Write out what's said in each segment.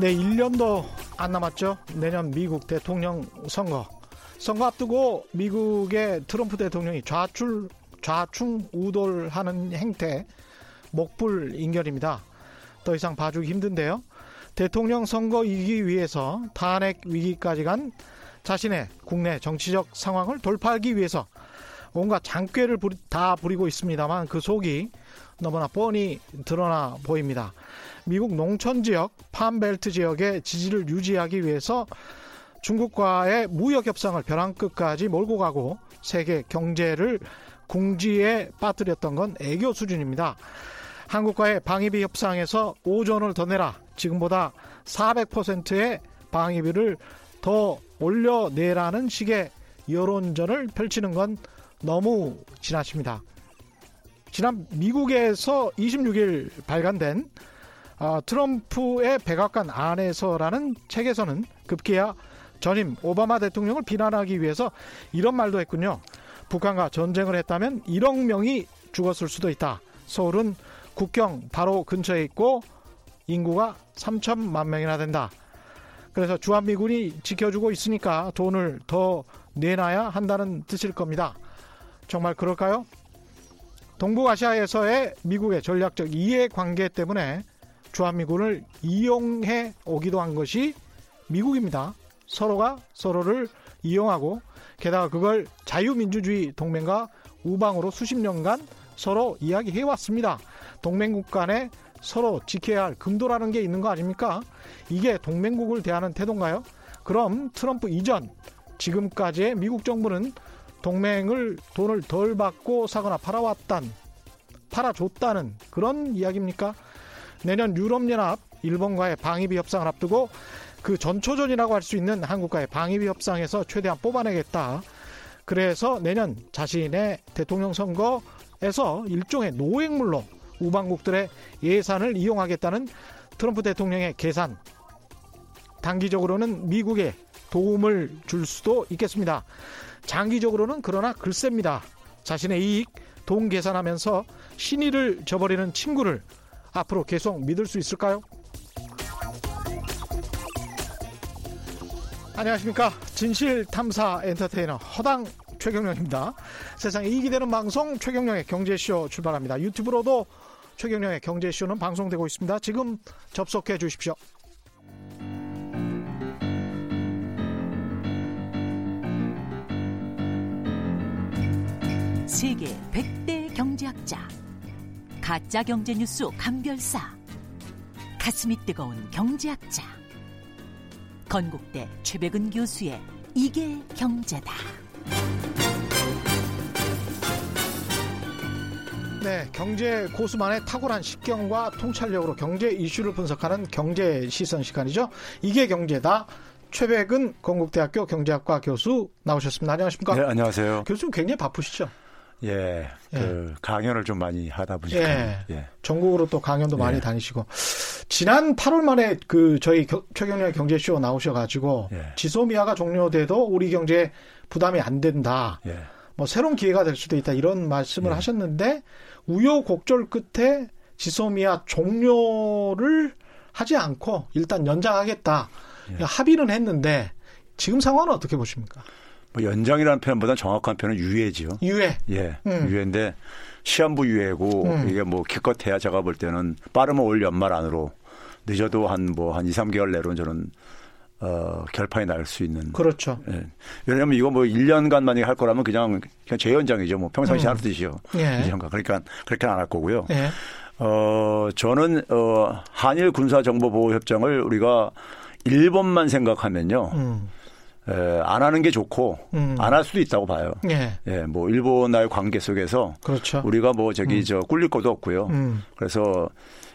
네, 1년도 안 남았죠. 내년 미국 대통령 선거. 선거 앞두고 미국의 트럼프 대통령이 좌출, 좌충 우돌하는 행태 목불 인결입니다. 더 이상 봐주기 힘든데요. 대통령 선거 이기기 위해서 탄핵 위기까지 간 자신의 국내 정치적 상황을 돌파하기 위해서 온갖 장꾀를 다 부리고 있습니다만 그 속이 너무나 뻔히 드러나 보입니다. 미국 농촌 지역, 팜벨트 지역의 지지를 유지하기 위해서 중국과의 무역 협상을 벼랑 끝까지 몰고 가고 세계 경제를 궁지에 빠뜨렸던 건 애교 수준입니다. 한국과의 방위비 협상에서 5전을 더 내라. 지금보다 400%의 방위비를 더 올려내라는 식의 여론전을 펼치는 건 너무 지나칩니다. 지난 미국에서 26일 발간된 어, 트럼프의 백악관 안에서라는 책에서는 급기야 전임 오바마 대통령을 비난하기 위해서 이런 말도 했군요. 북한과 전쟁을 했다면 1억 명이 죽었을 수도 있다. 서울은 국경 바로 근처에 있고 인구가 3천만 명이나 된다. 그래서 주한미군이 지켜주고 있으니까 돈을 더 내놔야 한다는 뜻일 겁니다. 정말 그럴까요? 동북아시아에서의 미국의 전략적 이해관계 때문에 주한미군을 이용해 오기도 한 것이 미국입니다. 서로가 서로를 이용하고 게다가 그걸 자유민주주의 동맹과 우방으로 수십 년간 서로 이야기해 왔습니다. 동맹국 간에 서로 지켜야 할 금도라는 게 있는 거 아닙니까? 이게 동맹국을 대하는 태도인가요? 그럼 트럼프 이전 지금까지의 미국 정부는 동맹을 돈을 덜 받고 사거나 팔아왔단 팔아줬다는 그런 이야기입니까? 내년 유럽연합 일본과의 방위비 협상을 앞두고 그 전초전이라고 할 수 있는 한국과의 방위비 협상에서 최대한 뽑아내겠다. 그래서 내년 자신의 대통령 선거에서 일종의 노획물로 우방국들의 예산을 이용하겠다는 트럼프 대통령의 계산. 단기적으로는 미국에 도움을 줄 수도 있겠습니다. 장기적으로는 그러나 글쎄입니다. 자신의 이익, 돈 계산하면서 신의를 저버리는 친구를 앞으로 계속 믿을 수 있을까요? 안녕하십니까. 진실 탐사 엔터테이너 허당 최경령입니다. 세상에 이익이 되는 방송 최경령의 경제쇼 출발합니다. 유튜브로도 최경령의 경제쇼는 방송되고 있습니다. 지금 접속해 주십시오. 세계 100대 경제학자 가짜 경제 뉴스 감별사 가슴이 뜨거운 경제학자 건국대 최백은 교수의 이게 경제다. 네, 경제 고수만의 탁월한 식견과 통찰력으로 경제 이슈를 분석하는 경제 시선 시간이죠. 이게 경제다. 최백은 건국대학교 경제학과 교수 나오셨습니다. 안녕하십니까? 네, 안녕하세요. 교수님 굉장히 바쁘시죠? 예, 그 예. 강연을 좀 많이 하다 보니까 예. 예. 전국으로 또 강연도 많이 예. 다니시고 지난 8월 말에 그 저희 최경련의 경제쇼 나오셔가지고 예. 지소미아가 종료돼도 우리 경제에 부담이 안 된다. 예. 뭐 새로운 기회가 될 수도 있다 이런 말씀을 하셨는데 우여곡절 끝에 지소미아 종료를 하지 않고 일단 연장하겠다 합의는 했는데 지금 상황은 어떻게 보십니까? 뭐 연장이라는 표현보다 정확한 표현은 유예지요. 유예. 예. 음. 유예인데 시한부 유예고 음. 이게 뭐 기껏해야 제가 볼 때는 빠르면 올 연말 안으로 늦어도 한 뭐한 뭐 2, 3개월 내로 저는 어, 결판이 날 수 있는. 그렇죠. 예. 왜냐하면 이거 뭐 1년간 만약에 할 거라면 그냥, 그냥 재연장이죠. 뭐 평상시 음. 하듯이요. 예. 2년간. 그러니까 그렇게는 안 할 거고요. 예. 어, 저는, 어, 한일 군사정보보호협정을 우리가 일본만 생각하면요. 음. 에, 안 하는 게 좋고 음. 안할 수도 있다고 봐요. 예. 예, 뭐 일본과의 관계 속에서 그렇죠. 우리가 뭐 저기 음. 저 꿀릴 것도 없고요. 음. 그래서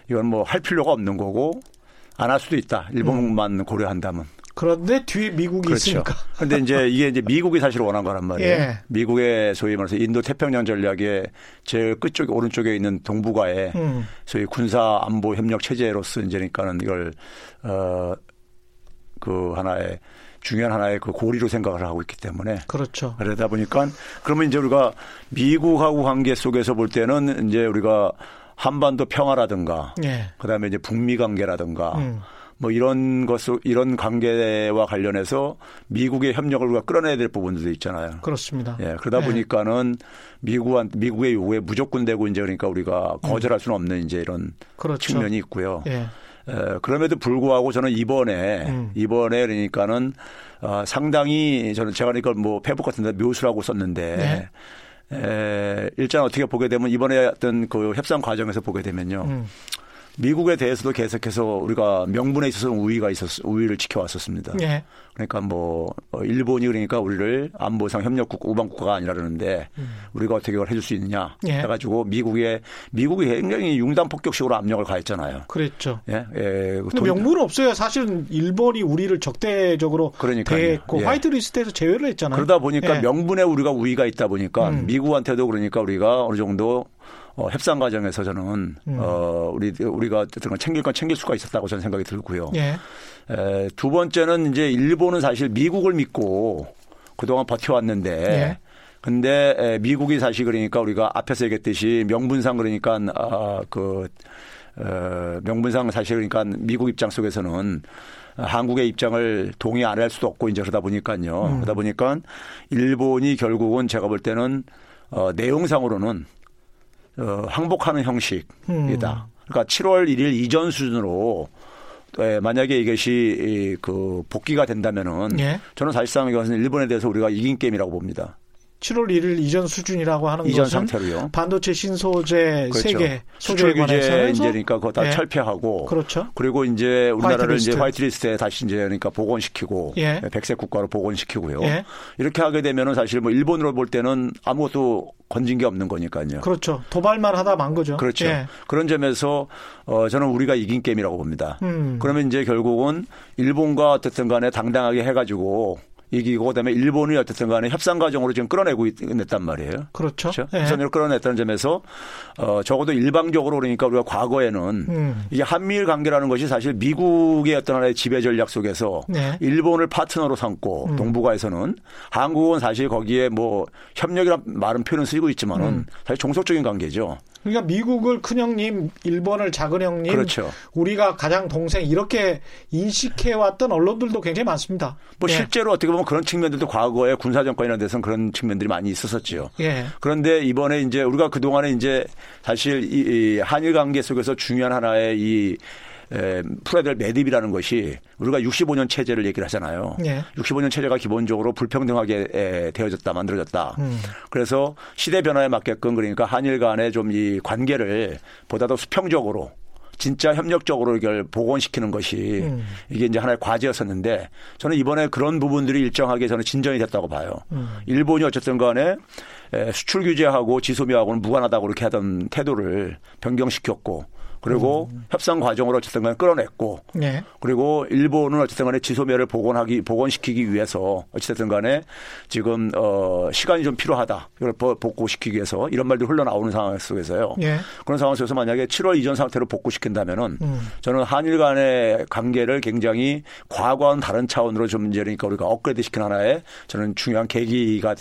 이건 뭐 할 필요가 없는 거고 안 할 수도 있다. 일본만 음. 고려한다면. 그런데 뒤에 미국이 그렇죠. 있으니까. 그런데 이제 이게 이제 미국이 사실 원한 거란 말이에요. 예. 미국의 소위 말해서 인도 태평양 전략의 제일 끝쪽 오른쪽에 있는 동북아에 음. 소위 군사 안보 협력 체제로서 이제니까는 이걸 어그 하나의 중요한 하나의 그 고리로 생각을 하고 있기 때문에 그렇죠. 그러다 보니까 그러면 이제 우리가 미국하고 관계 속에서 볼 때는 이제 우리가 한반도 평화라든가 예. 그다음에 이제 북미 관계라든가 음. 뭐 이런 것을 이런 관계와 관련해서 미국의 협력을 우리가 끌어내야 될 부분들도 있잖아요. 그렇습니다. 예, 그러다 네. 보니까는 미국한 미국의 요구에 무조건 되고 이제 그러니까 우리가 거절할 수는 없는 이제 이런 그렇죠. 측면이 있고요. 예. 에, 그럼에도 불구하고 저는 이번에 음. 이번에 그러니까는 어, 상당히 저는 제가 그러니까 뭐 페북 같은데 묘수라고 썼는데 네. 에, 일단 어떻게 보게 되면 이번에 어떤 그 협상 과정에서 보게 되면요. 음. 미국에 대해서도 계속해서 우리가 명분에 있어서는 우위가 있었 우위를 지켜왔었습니다. 네. 그러니까 뭐 어, 일본이 그러니까 우리를 안보상 협력국 우방 국가가 아니라 그러는데 음. 우리가 어떻게 그걸 해줄 수 있느냐 예. 해가지고 미국에 미국이 굉장히 융단 폭격식으로 압력을 가했잖아요. 그랬죠. 예, 예. 근데 명분은 없어요. 사실은 일본이 우리를 적대적으로 그러니까요. 대했고 예. 화이트리스트에서 제외를 했잖아요. 그러다 보니까 예. 명분에 우리가 우위가 있다 보니까 음. 미국한테도 그러니까 우리가 어느 정도 어, 협상 과정에서 저는 음. 어, 우리 우리가 건 챙길 건 챙길 수가 있었다고 저는 생각이 들고요. 예. 에, 두 번째는 이제 일본은 사실 미국을 믿고 그동안 버텨왔는데 예. 근데 에, 미국이 사실 그러니까 우리가 앞에서 얘기했듯이 명분상 그러니까 아, 그 어, 명분상 사실 그러니까 미국 입장 속에서는 한국의 입장을 동의 안 할 수도 없고 이제 그러다 보니까요. 음. 그러다 보니까 일본이 결국은 제가 볼 때는 어, 내용상으로는 어, 항복하는 형식이다. 음. 그러니까 7월 1일 이전 수준으로 예, 만약에 이것이 그 복귀가 된다면은 예. 저는 사실상 이것은 일본에 대해서 우리가 이긴 게임이라고 봅니다. 7월 1일 이전 수준이라고 하는 이전 것은 상태로요. 반도체 신소재 그렇죠. 세계 수출 규제 이제 그러니까 그거 다 네. 철폐하고 그렇죠. 그리고 이제 우리나라를 화이트리스트. 이제 화이트리스트에 다시 이제 그러니까 복원시키고 예. 백색 국가로 복원시키고요. 예. 이렇게 하게 되면은 사실 뭐 일본으로 볼 때는 아무것도 건진 게 없는 거니까요. 그렇죠. 도발만 하다 만 거죠. 그렇죠. 예. 그런 점에서 어 저는 우리가 이긴 게임이라고 봅니다. 음. 그러면 이제 결국은 일본과 어쨌든 간에 당당하게 해가지고 이기고 그다음에 일본이 어쨌든 간에 협상 과정으로 지금 끌어내고 있단 말이에요. 그렇죠. 그렇죠? 네. 협상을 끌어냈다는 점에서 어 적어도 일방적으로 그러니까 우리가 과거에는 음. 이게 한미일 관계라는 것이 사실 미국의 어떤 하나의 지배 전략 속에서 네. 일본을 파트너로 삼고 음. 동북아에서는 한국은 사실 거기에 뭐 협력이란 말은 표현을 쓰고 있지만은 음. 사실 종속적인 관계죠. 그러니까 미국을 큰 형님, 일본을 작은 형님, 그렇죠. 우리가 가장 동생 이렇게 인식해 왔던 언론들도 굉장히 많습니다. 뭐 네. 실제로 어떻게 보면 그런 측면들도 과거에 군사 정권이라는 데서는 그런 측면들이 많이 있었었죠. 예. 그런데 이번에 이제 우리가 그 동안에 이제 사실 이 한일 관계 속에서 중요한 하나의 이 에, 풀어야 될 매듭이라는 것이 우리가 65년 체제를 얘기를 하잖아요. 네. 65년 체제가 기본적으로 불평등하게 에, 되어졌다 만들어졌다. 음. 그래서 시대 변화에 맞게끔 그러니까 한일 간의 좀 이 관계를 보다 더 수평적으로 진짜 협력적으로 이걸 복원시키는 것이 음. 이게 이제 하나의 과제였었는데 저는 이번에 그런 부분들이 일정하게 저는 진전이 됐다고 봐요. 음. 일본이 어쨌든 간에 수출 규제하고 지소미하고는 무관하다고 그렇게 하던 태도를 변경시켰고 그리고 음. 협상 과정으로 어쨌든 간에 끌어냈고 네. 그리고 일본은 어쨌든 간에 지소멸을 복원하기 복원시키기 위해서 어쨌든 간에 지금 어 시간이 좀 필요하다. 이걸 복구시키기 위해서 이런 말들이 흘러나오는 상황 속에서요. 네. 그런 상황 속에서 만약에 7월 이전 상태로 복구시킨다면은 음. 저는 한일 간의 관계를 굉장히 과거와는 다른 차원으로 좀 이제 그러니까 우리가 업그레이드 시킨 하나의 저는 중요한 계기가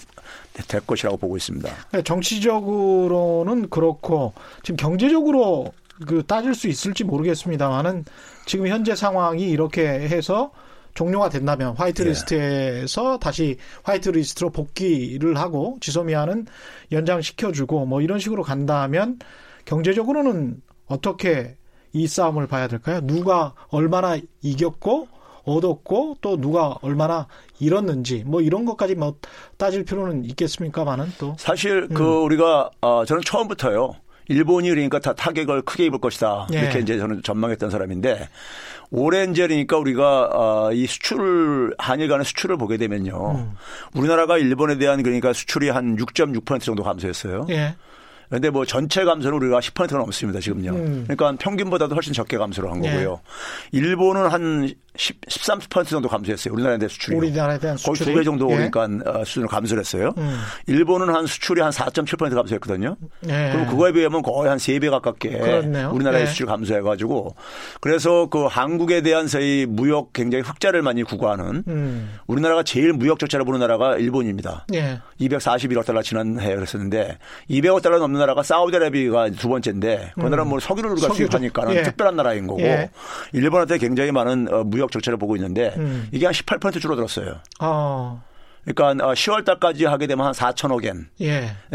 될 것이라고 보고 있습니다. 네, 정치적으로는 그렇고 지금 경제적으로 그 따질 수 있을지 모르겠습니다만은 지금 현재 상황이 이렇게 해서 종료가 된다면 화이트리스트에서 네. 다시 화이트리스트로 복귀를 하고 지소미아는 연장시켜주고 뭐 이런 식으로 간다면 경제적으로는 어떻게 이 싸움을 봐야 될까요? 누가 얼마나 이겼고 얻었고 또 누가 얼마나 잃었는지 뭐 이런 것까지 뭐 따질 필요는 있겠습니까만은 또 사실 그 음. 우리가 어 저는 처음부터요 일본이 그러니까 다 타격을 크게 입을 것이다. 예. 이렇게 이제 저는 전망했던 사람인데 올해 이제 그러니까 우리가 어, 이 수출 한일 간의 수출을 보게 되면요. 음. 우리나라가 일본에 대한 그러니까 수출이 한 6.6% 정도 감소했어요. 예. 그런데 뭐 전체 감소는 우리가 10%가 넘습니다 지금요. 음. 그러니까 평균보다도 훨씬 적게 감소를 한 거고요. 예. 일본은 한 10, 13% 정도 감소했어요. 우리나라에 대한 수출이. 우리나라에 대한 수출이. 거의 두 배 정도 예. 그러니까 어, 수준으로 감소를 했어요. 음. 일본은 한 수출이 한 4.7% 감소했거든요. 예. 그럼 그거에 비하면 거의 한 3배 가깝게 그렇네요. 우리나라의 예. 수출 감소해 가지고 그래서 그 한국에 대한 저희 무역 굉장히 흑자를 많이 구가하는 음. 우리나라가 제일 무역 적자를 보는 나라가 일본입니다. 예. 241억 달러 지난해에 그랬었는데 200억 달러 넘는 나라가 사우디아라비아가 두 번째인데 그 나라는 뭐 석유를 우리가 수입하니까 예. 특별한 나라인 거고 예. 일본한테 굉장히 많은 어, 무역 적자를 보고 있는데 음. 이게 한 18% 줄어들었어요. 어. 그러니까 10월 어, 달까지 하게 되면 한 4천억 엔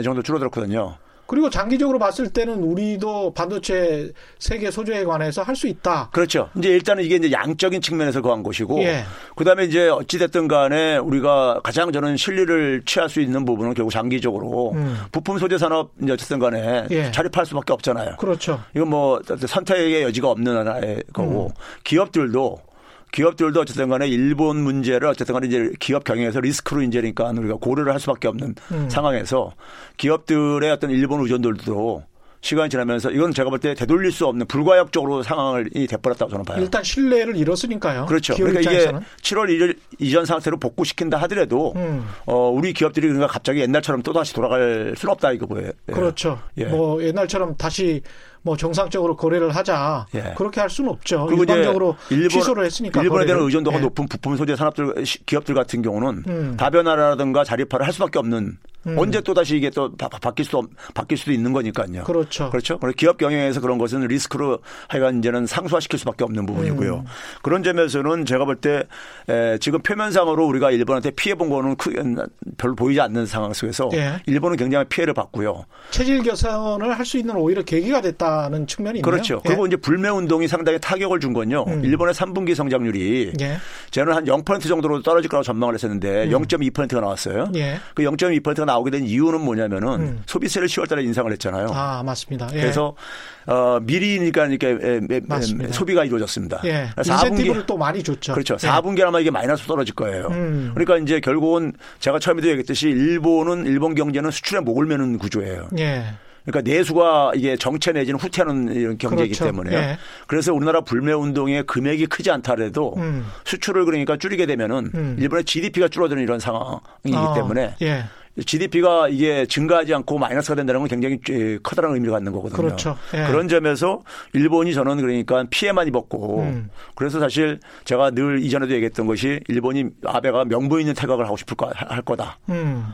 정도 줄어들었거든요. 그리고 장기적으로 봤을 때는 우리도 반도체 세계 소재에 관해서 할 수 있다. 그렇죠. 이제 일단은 이게 이제 양적인 측면에서 그한 것이고, 예. 그다음에 이제 어찌 됐든 간에 우리가 가장 저는 실리를 취할 수 있는 부분은 결국 장기적으로 음. 부품 소재 산업 이제 어쨌든 간에 예. 자립할 수밖에 없잖아요. 그렇죠. 이건 뭐 선택의 여지가 없는 하나의 거고, 음. 기업들도 기업들도 어쨌든 간에 일본 문제를 어쨌든 간에 이제 기업 경영에서 리스크로 이제 그러니까 우리가 고려를 할 수밖에 없는 음. 상황에서 기업들의 어떤 일본 의존들도 시간이 지나면서 이건 제가 볼 때 되돌릴 수 없는 불가역적으로 상황을 이 돼버렸다고 저는 봐요. 일단 신뢰를 잃었으니까요. 그렇죠. 그러니까 입장에서는. 이게 7월 1일 이전 상태로 복구시킨다 하더라도 음. 어, 우리 기업들이 그러니까 갑자기 옛날처럼 또 다시 돌아갈 수는 없다 이거 보여요. 그렇죠. 예. 뭐 옛날처럼 다시 뭐 정상적으로 거래를 하자 예. 그렇게 할 수는 없죠. 그리고 일반적으로 일본, 취소를 했으니까 일본에 대한 의존도가 예. 높은 부품 소재 산업들 기업들 같은 경우는 음. 다변화라든가 자립화를 할 수밖에 없는 음. 언제 또 다시 이게 또 바, 뀔 수도 바뀔 수도 있는 거니까요. 그렇죠. 그렇죠. 기업 경영에서 그런 것은 리스크로 하여간 이제는 상수화시킬 수밖에 없는 부분이고요. 음. 그런 점에서는 제가 볼 때 지금 표면상으로 우리가 일본한테 피해 본 거는 크게 별로 보이지 않는 상황 속에서 예. 일본은 굉장히 피해를 받고요. 체질 개선을 할 수 있는 오히려 계기가 됐다는 측면이 있네요. 그렇죠. 예. 그리고 이제 불매 운동이 상당히 타격을 준 건요. 음. 일본의 3분기 성장률이 예. 저는 한 0% 정도로 떨어질 거라고 전망을 했었는데 음. 0.2%가 나왔어요. 예. 그 0.2%가 나오게 된 이유는 뭐냐면은 음. 소비세를 10월달에 인상을 했잖아요. 아 맞습니다. 예. 그래서 어, 미리니까 이렇게 맞습니다. 소비가 이루어졌습니다. 예. 4분기를 또 많이 줬죠. 그렇죠. 4분기 아마 이게 마이너스 떨어질 거예요. 음. 그러니까 이제 결국은 제가 처음에도 얘기했듯이 일본은 일본 경제는 수출에 목을 매는 구조예요. 예. 그러니까 내수가 이게 정체 내지는 후퇴하는 이런 경제이기 그렇죠. 때문에 예. 그래서 우리나라 불매 운동의 금액이 크지 않다래도 음. 수출을 그러니까 줄이게 되면은 음. 일본의 GDP가 줄어드는 이런 상황이기 어. 때문에 예. GDP가 이게 증가하지 않고 마이너스가 된다는 건 굉장히 커다란 의미를 갖는 거거든요. 그렇죠. 예. 그런 점에서 일본이 저는 그러니까 피해만 입었고 음. 그래서 사실 제가 늘 이전에도 얘기했던 것이 일본이 아베가 명분 있는 태각을 하고 싶을 거, 할 거다. 음.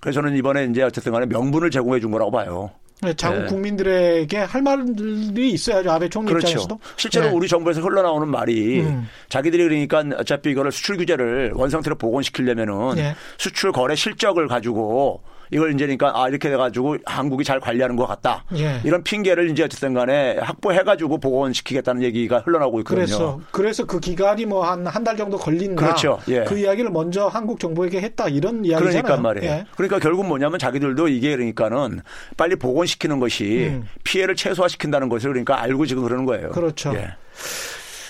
그래서 저는 이번에 이제 어쨌든 간에 명분을 제공해 준 거라고 봐요. 네, 자국 네. 국민들에게 할 말들이 있어야죠. 아베 총리 그렇죠. 입장에서도. 실제로 네. 우리 정부에서 흘러나오는 말이 음. 자기들이 그러니까 어차피 이거를 수출 규제를 원상태로 복원시키려면은 네. 수출 거래 실적을 가지고 이걸 이제 그러니까 아 이렇게 돼가지고 한국이 잘 관리하는 것 같다. 예. 이런 핑계를 이제 어쨌든 간에 확보해가지고 복원시키겠다는 얘기가 흘러나오고 있거든요. 그래서 그래서 그 기간이 뭐 한 한 달 정도 걸린다. 그렇죠. 예. 그 이야기를 먼저 한국 정부에게 했다 이런 이야기잖아요. 그러니까 말이에요. 예. 그러니까 결국 뭐냐면 자기들도 이게 그러니까는 빨리 복원시키는 것이 음. 피해를 최소화시킨다는 것을 그러니까 알고 지금 그러는 거예요. 그렇죠.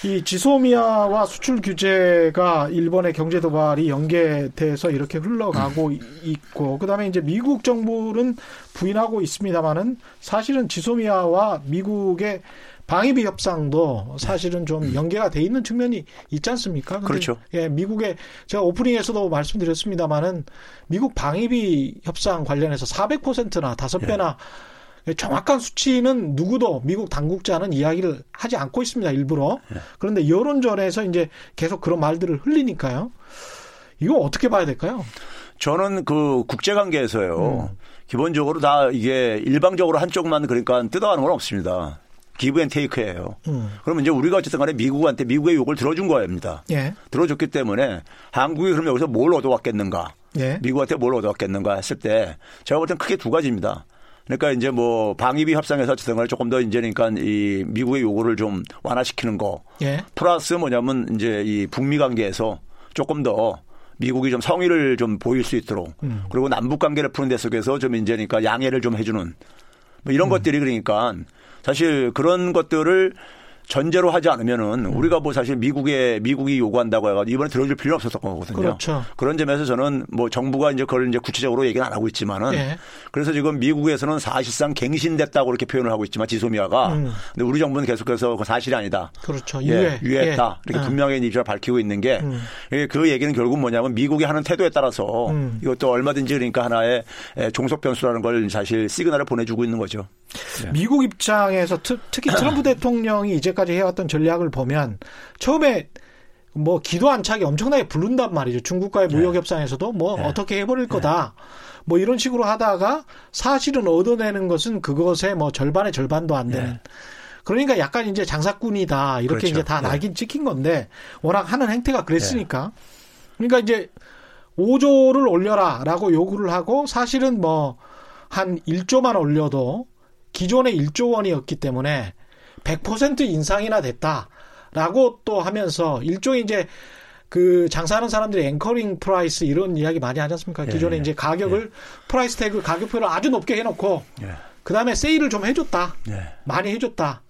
예. 이 지소미아와 수출 규제가 일본의 경제 도발이 연계돼서 이렇게 흘러가고 음. 있고 그다음에 이제 미국 정부는 부인하고 있습니다만은 사실은 지소미아와 미국의 방위비 협상도 사실은 좀 음. 연계가 돼 있는 측면이 있지 않습니까? 그렇죠. 예, 미국의 제가 오프닝에서도 말씀드렸습니다만은 미국 방위비 협상 관련해서 400%나 5배나 예. 정확한 수치는 누구도 미국 당국자는 이야기를 하지 않고 있습니다. 일부러. 네. 그런데 여론전에서 이제 계속 그런 말들을 흘리니까요. 이거 어떻게 봐야 될까요? 저는 그 국제관계에서요. 음. 기본적으로 다 이게 일방적으로 한쪽만 그러니까 뜯어가는 건 없습니다. Give and take예요. 음. 그러면 이제 우리가 어쨌든 간에 미국한테 미국의 요구를 들어준 거입니다. 예. 들어줬기 때문에 한국이 그럼 여기서 뭘 얻어왔겠는가? 예. 미국한테 뭘 얻어왔겠는가 했을 때 제가 볼 땐 크게 두 가지입니다. 그러니까 이제 뭐 방위비 협상에서 어쨌든 조금 더 이제 그러니까 이 미국의 요구를 좀 완화시키는 거. 예. 플러스 뭐냐면 이제 이 북미 관계에서 조금 더 미국이 좀 성의를 좀 보일 수 있도록 음. 그리고 남북 관계를 푸는 데 속에서 좀 이제 그러니까 양해를 좀 해주는 뭐 이런 음. 것들이 그러니까 사실 그런 것들을 전제로 하지 않으면은 음. 우리가 뭐 사실 미국에 미국이 요구한다고 해가지고 이번에 들어줄 필요 없었던 거거든요. 그렇죠. 그런 점에서 저는 뭐 정부가 이제 그걸 이제 구체적으로 얘기는 안 하고 있지만은 예. 그래서 지금 미국에서는 사실상 갱신됐다고 이렇게 표현을 하고 있지만 지소미아가 음. 근데 우리 정부는 계속해서 그 사실이 아니다. 그렇죠. 예, 유해. 유해했다. 예. 이렇게 어. 분명히 입장을 밝히고 있는 게그 음. 그 얘기는 결국 뭐냐면 미국이 하는 태도에 따라서 음. 이것도 얼마든지 그러니까 하나의 종속 변수라는 걸 사실 시그널을 보내주고 있는 거죠. 네. 미국 입장에서 특, 히 트럼프 대통령이 이제 까지 해왔던 전략을 보면 처음에 뭐 기도 안착이 엄청나게 부른단 말이죠. 중국과의 무역 네. 협상에서도 뭐 네. 어떻게 해버릴 거다. 뭐 이런 식으로 하다가 사실은 얻어내는 것은 그것의 뭐 절반의 절반도 안 되는. 네. 그러니까 약간 이제 장사꾼이다 이렇게 그렇죠. 이제 다 네. 낙인 찍힌 건데 워낙 하는 행태가 그랬으니까. 그러니까 이제 5조를 올려라라고 요구를 하고 사실은 뭐 한 1조만 올려도 기존의 1조 원이었기 때문에 100% 인상이나 됐다라고 또 하면서 일종의 이제 그 장사하는 사람들이 anchoring price 이런 이야기 많이 하지 않습니까? 예, 기존에 예, 이제 가격을 예. price tag 가격표를 아주 높게 해놓고 예. 그 다음에 세일을 좀 해줬다. 예. 많이 해줬다.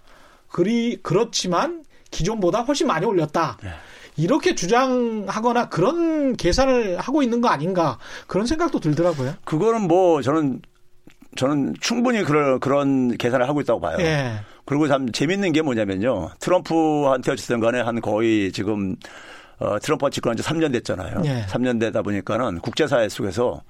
그리 그렇지만 기존보다 훨씬 많이 올렸다. 예. 이렇게 주장하거나 그런 계산을 하고 있는 거 아닌가 그런 생각도 들더라고요. 그거는 뭐 저는 저는 충분히 그런 그런 계산을 하고 있다고 봐요. 예. 그리고 참 재밌는 게 뭐냐면요. 트럼프한테 어쨌든 간에 한 거의 지금 어, 트럼프가 집권한 지 3년 됐잖아요. 예. 3년 되다 보니까는 국제사회 속에서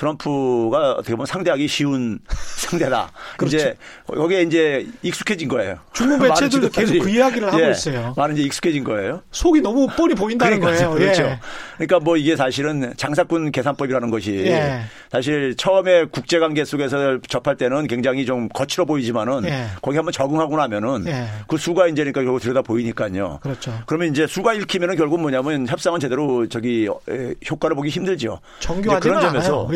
트럼프가 어떻게 보면 상대하기 쉬운 상대다. 그렇죠. 이제 거기에 이제 익숙해진 거예요. 중국 매체들도 계속 그 이야기를 하고 예, 있어요. 많은 이제 익숙해진 거예요. 속이 너무 뻔히 보인다는 그러니까, 거예요. 그렇죠. 예. 그러니까 뭐 이게 사실은 장사꾼 계산법이라는 것이 예. 사실 처음에 국제 관계 속에서 접할 때는 굉장히 좀 거칠어 보이지만은 예. 거기 한번 적응하고 나면은 예. 그 수가 이제 그러니까 결국 들여다 보이니까요. 그렇죠. 그러면 이제 수가 읽히면은 결국 뭐냐면 협상은 제대로 저기 효과를 보기 힘들죠. 정교하지 그런 점에서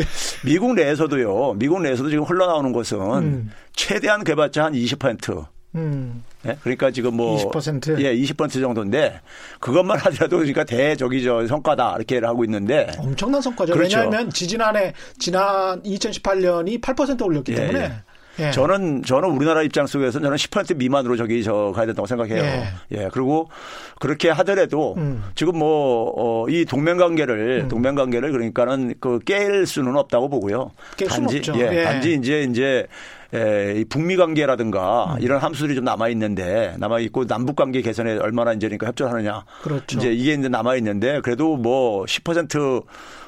미국 내에서도요. 미국 내에서도 지금 흘러나오는 것은 음. 최대한 개발자 한 20%. 음. 네? 그러니까 지금 뭐 20%? 예, 20% 정도인데 그것만 하더라도 그러니까 대 저기 저 성과다 이렇게 하고 있는데 엄청난 성과죠. 그렇죠. 왜냐하면 지지난해 지난 2018년이 8% 올렸기 예, 때문에 예. 예. 저는 저는 우리나라 입장 속에서 저는 10% 미만으로 저기 저 가야 된다고 생각해요. 예. 예. 그리고 그렇게 하더라도 음. 지금 뭐이 어, 동맹 관계를 음. 동맹 관계를 그러니까는 그 깰 수는 없다고 보고요. 깰 단지 없죠. 예, 예. 단지 이제 이제 에, 이 북미 관계라든가 음. 이런 함수들이 좀 남아 있는데 남아 있고 남북 관계 개선에 얼마나 이제 그러니까 협조하느냐. 그렇죠. 이제 이게 이제 남아 있는데 그래도 뭐 10%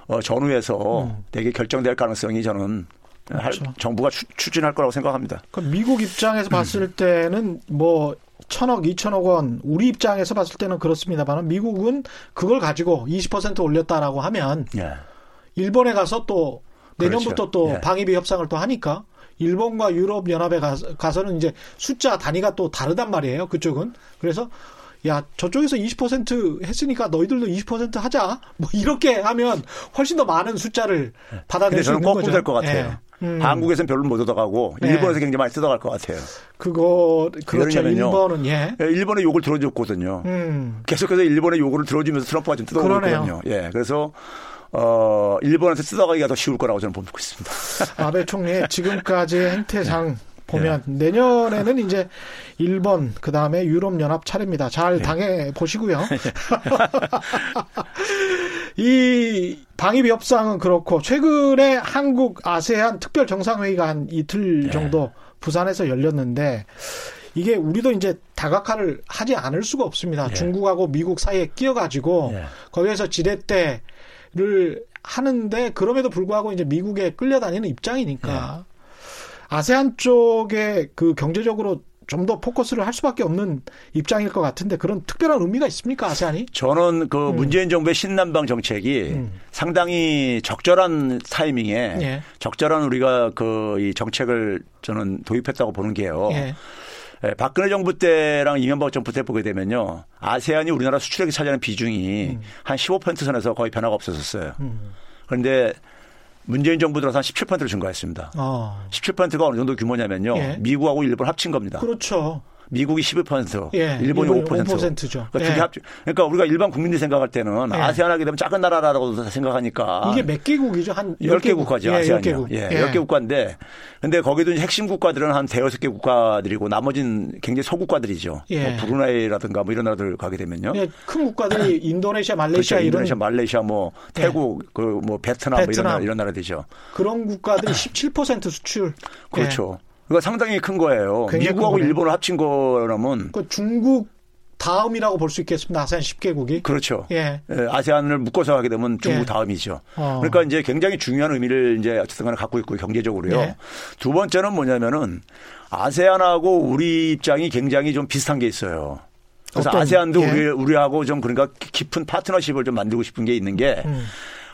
어, 전후에서 음. 되게 결정될 가능성이 저는 그렇죠. 정부가 추, 진할 거라고 생각합니다. 그럼 미국 입장에서 봤을 음. 때는 뭐 천억, 이천억 원, 우리 입장에서 봤을 때는 그렇습니다만 미국은 그걸 가지고 20% 올렸다라고 하면 예. 일본에 가서 또 내년부터 그렇죠. 또 예. 방위비 협상을 또 하니까 일본과 유럽 연합에 가서 는 이제 숫자 단위가 또 다르단 말이에요. 그쪽은. 그래서 야 저쪽에서 20% 했으니까 너희들도 20% 하자. 뭐 이렇게 하면 훨씬 더 많은 숫자를 예. 받아낼 수 있는 거죠. 거꾸로 될것 같아요. 예. 음. 한국에서는 별로 못 얻어가고 네. 일본에서 굉장히 많이 뜯어갈 것 같아요. 그거 그렇죠. 일본은 예. 예. 일본의 욕을 들어줬거든요. 음. 계속해서 일본의 요구를 들어주면서 트럼프가 좀 뜯어오거든요. 예. 그래서 어 일본한테 뜯어가기가 더 쉬울 거라고 저는 보고 있습니다. 아베 총리의 지금까지의 행태상 네. 보면 예. 내년에는 이제 일본 그 다음에 유럽 연합 차례입니다. 잘 예. 당해 보시고요. 이 방위비 협상은 그렇고 최근에 한국 아세안 특별 정상회의가 한 이틀 네. 정도 부산에서 열렸는데 이게 우리도 이제 다각화를 하지 않을 수가 없습니다. 네. 중국하고 미국 사이에 끼어가지고 네. 거기에서 지렛대를 하는데 그럼에도 불구하고 이제 미국에 끌려다니는 입장이니까 아세안 쪽에 그 경제적으로 좀 더 포커스를 할 수밖에 없는 입장일 것 같은데 그런 특별한 의미가 있습니까 아세안이? 저는 그 음. 문재인 정부의 신남방 정책이 음. 상당히 적절한 타이밍에 예. 적절한 우리가 그 이 정책을 저는 도입했다고 보는 게요. 예. 예, 박근혜 정부 때랑 이명박 정부 때 보게 되면요. 아세안이 우리나라 수출액이 차지하는 비중이 음. 한15% 선에서 거의 변화가 없었었어요. 음. 그런데 문재인 정부 들어서 한 17%를 증가했습니다. 어. 17%가 어느 정도 규모냐면요. 예. 미국하고 일본 합친 겁니다. 그렇죠. 미국이 12%, 예, 일본이 5%. 5%죠. 그러니까, 예. 합, 그러니까 우리가 일반 국민들이 생각할 때는 예. 아세안 하게 되면 작은 나라라고 생각하니까 이게 몇 개국이죠? 한 10개 국가죠. 예, 아세안이 10개국. 예, 예. 10개 국가인데 근데 거기도 핵심 국가들은 한 대여섯 개 국가들이고 나머지는 굉장히 소국가들이죠. 예. 뭐 브루나이라든가 뭐 이런 나라들 가게 되면요. 예, 큰 국가들이 인도네시아, 말레이시아 그렇죠. 이런 인도네시아, 말레이시아 뭐 예. 태국 그 뭐 베트남, 베트남. 뭐 이런 나라 이런 나라들이죠. 그런 국가들이 17% 수출. 그렇죠. 그거 상당히 큰 거예요. 미국하고 일본을 합친 거라면 그 중국 다음이라고 볼 수 있겠습니다. 아세안 10개국이. 그렇죠. 예. 예. 아세안을 묶어서 하게 되면 중국 예. 다음이죠. 어. 그러니까 이제 굉장히 중요한 의미를 이제 어쨌든 간에 갖고 있고 경제적으로요. 예. 두 번째는 뭐냐면은 아세안하고 우리 입장이 굉장히 좀 비슷한 게 있어요. 그래서 어떤, 아세안도 예. 우리, 우리하고 좀 그러니까 깊은 파트너십을 좀 만들고 싶은 게 있는 게 음.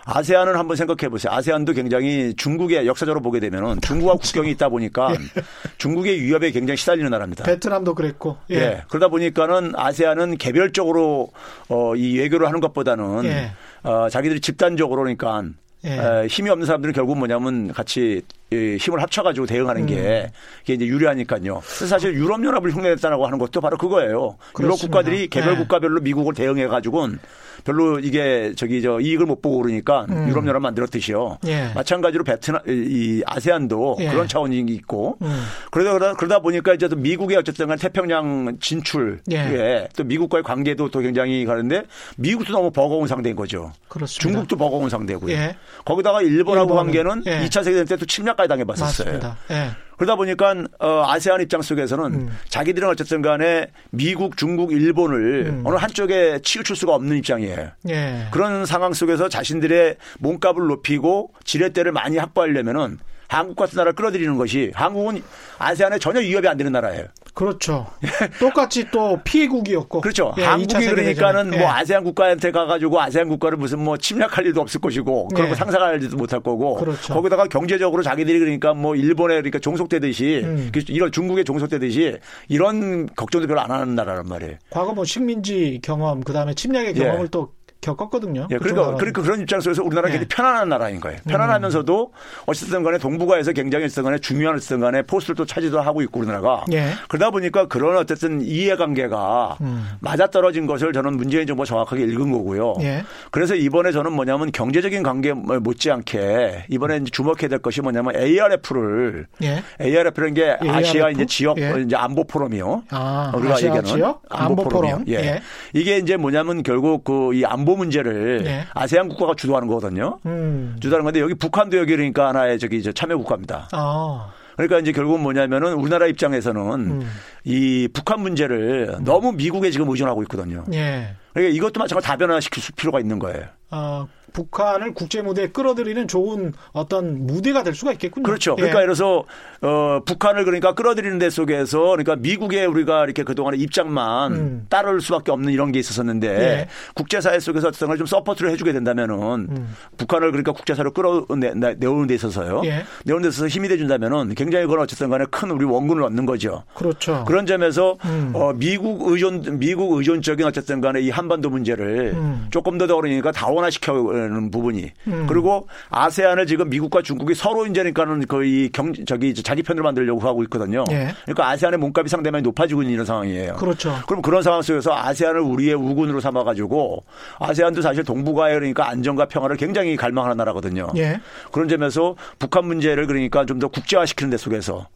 아세안은 한번 생각해 보세요. 아세안도 굉장히 중국의 역사적으로 보게 되면은 중국과 국경이 있다 보니까 예. 중국의 위협에 굉장히 시달리는 나라입니다. 베트남도 그랬고. 예. 예. 그러다 보니까는 아세안은 개별적으로 어, 이 외교를 하는 것보다는 예. 어, 자기들이 집단적으로 그러니까 예. 에, 힘이 없는 사람들은 결국 뭐냐면 같이 힘을 합쳐가지고 대응하는 게 음. 이게 이제 유리하니까요. 사실 유럽연합을 흉내냈다라고 하는 것도 바로 그거예요. 그렇습니다. 유럽 국가들이 개별 예. 국가별로 미국을 대응해가지고는 별로 이게 저기 저 이익을 못 보고 그러니까 음. 유럽 연합 만들었듯이요. 예. 마찬가지로 베트남 이 아세안도 예. 그런 차원이 있고 음. 그러다 그러다 보니까 이제 또 미국의 어쨌든 간 태평양 진출에 예. 또 미국과의 관계도 또 굉장히 가는데 미국도 너무 버거운 상대인 거죠. 그렇습니다. 중국도 버거운 상대고요. 예. 거기다가 일본하고 관계는 2차 예. 세계대전 때도 침략 까지 당해 봤었어요. 맞습니다. 예. 그러다 보니까 어, 아세안 입장 속에서는 음. 자기들은 어쨌든 간에 미국, 중국, 일본을 음. 어느 한쪽에 치우칠 수가 없는 입장이에요. 예. 그런 상황 속에서 자신들의 몸값을 높이고 지렛대를 많이 확보하려면은 한국 같은 나라를 끌어들이는 것이 한국은 아세안에 전혀 위협이 안 되는 나라예요. 그렇죠. 똑같이 또 피해국이었고. 그렇죠. 예, 한국이 그러니까는 뭐 예. 뭐 아세안 국가한테 가가지고 아세안 국가를 무슨 뭐 침략할 일도 없을 것이고 그런 예. 거 상상할 일도 못할 거고. 그렇죠. 거기다가 경제적으로 자기들이 그러니까 뭐 일본에 그러니까 종속되듯이 음. 그 이런 중국에 종속되듯이 이런 걱정도 별로 안 하는 나라란 말이에요. 과거 뭐 식민지 경험 그다음에 침략의 경험을 예. 또 겪었거든요. 예, 그러니까, 그러니까 그런 입장 속에서 우리나라가 예. 굉장히 편안한 나라인 거예요. 편안하면서도 어쨌든 간에 동북아에서 굉장히 어쨌든 간에 중요한 어쨌든 간에 포스를 또 차지도 하고 있고 우리나라가. 예. 그러다 보니까 그런 어쨌든 이해관계가 음. 맞아떨어진 것을 저는 문재인 정부가 정확하게 읽은 거고요. 예. 그래서 이번에 저는 뭐냐면 경제적인 관계 못지않게 이번에 주목해야 될 것이 뭐냐면 ARF를 예. ARF라는 게 ARF? 아시아 이제 지역 예. 이제 안보 포럼이요. 아, 우리가 얘기하는 지역? 안보, 안보 포럼. 예. 예. 이게 이제 뭐냐면 결국 그 이 안보 안보 문제를 네. 아세안 국가가 주도하는 거거든요. 음. 주도하는 건데 여기 북한도 여기 그러니까 하나의 저기 참여 국가입니다. 아. 그러니까 이제 결국은 뭐냐면은 우리나라 입장에서는 음. 이 북한 문제를 음. 너무 미국에 지금 의존하고 있거든요. 예. 그러니까 이것도 마찬가지로 다변화시킬 필요가 있는 거예요. 아, 북한을 국제 무대에 끌어들이는 좋은 어떤 무대가 될 수가 있겠군요. 그렇죠. 그러니까 예. 그래서 어 북한을 그러니까 끌어들이는 데 속에서 그러니까 미국의 우리가 이렇게 그동안의 입장만 음. 따를 수밖에 없는 이런 게 있었었는데 예. 국제사회 속에서 어떤 좀 support를 해주게 된다면은 음. 북한을 그러니까 국제사회로 끌어내오는 데 있어서요. 예. 내오는 데 있어서 힘이 돼준다면은 굉장히 그건 어쨌든 간에 큰 우리 원군을 얻는 거죠. 그렇죠. 그런 점에서 음. 어 미국 의존 미국 의존적인 어쨌든 간에 이 한반도 문제를 음. 조금 더더 그러니까 다원화시켜 는 부분이 음. 그리고 아세안을 지금 미국과 중국이 서로 이제니까는 거의 경 저기 자기 편으로 만들려고 하고 있거든요. 예. 그러니까 아세안의 몸값이 상대방이 높아지고 있는 이런 상황이에요. 그렇죠. 그럼 그런 상황 속에서 아세안을 우리의 우군으로 삼아가지고 아세안도 사실 동북아에 그러니까 안정과 평화를 굉장히 갈망하는 나라거든요. 예. 그런 점에서 북한 문제를 그러니까 좀 더 국제화시키는 데 속에서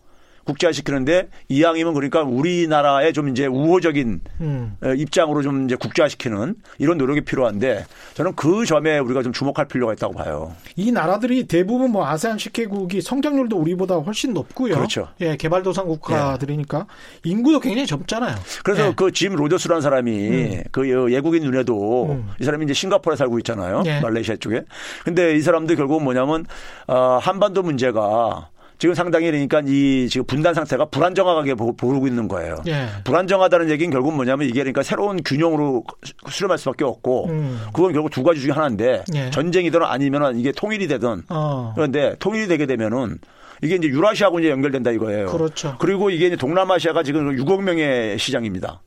국제화시키는데 이왕이면 그러니까 우리나라의 좀 이제 우호적인 음. 입장으로 좀 이제 국제화시키는 이런 노력이 필요한데 저는 그 점에 우리가 좀 주목할 필요가 있다고 봐요. 이 나라들이 대부분 뭐 아세안 10개국이 성장률도 우리보다 훨씬 높고요. 그렇죠. 예, 개발도상 국가들이니까 예. 인구도 굉장히 젊잖아요. 그래서 예. 그짐 로저스라는 사람이 음. 그 예국인 눈에도 음. 이 사람이 이제 싱가포르에 살고 있잖아요. 예. 말레이시아 쪽에. 근데 이 사람도 결국 뭐냐면 어, 한반도 문제가 지금 상당히 그러니까 이 지금 분단 상태가 불안정하게 보고 있는 거예요. 예. 불안정하다는 얘기는 결국 뭐냐면 이게 그러니까 새로운 균형으로 수렴할 수밖에 없고 음. 그건 결국 두 가지 중에 하나인데 예. 전쟁이든 아니면 이게 통일이 되든 어. 그런데 통일이 되게 되면은 이게 이제 유라시아하고 이제 연결된다 이거예요. 그렇죠. 그리고 이게 이제 동남아시아가 지금 6억 명의 시장입니다.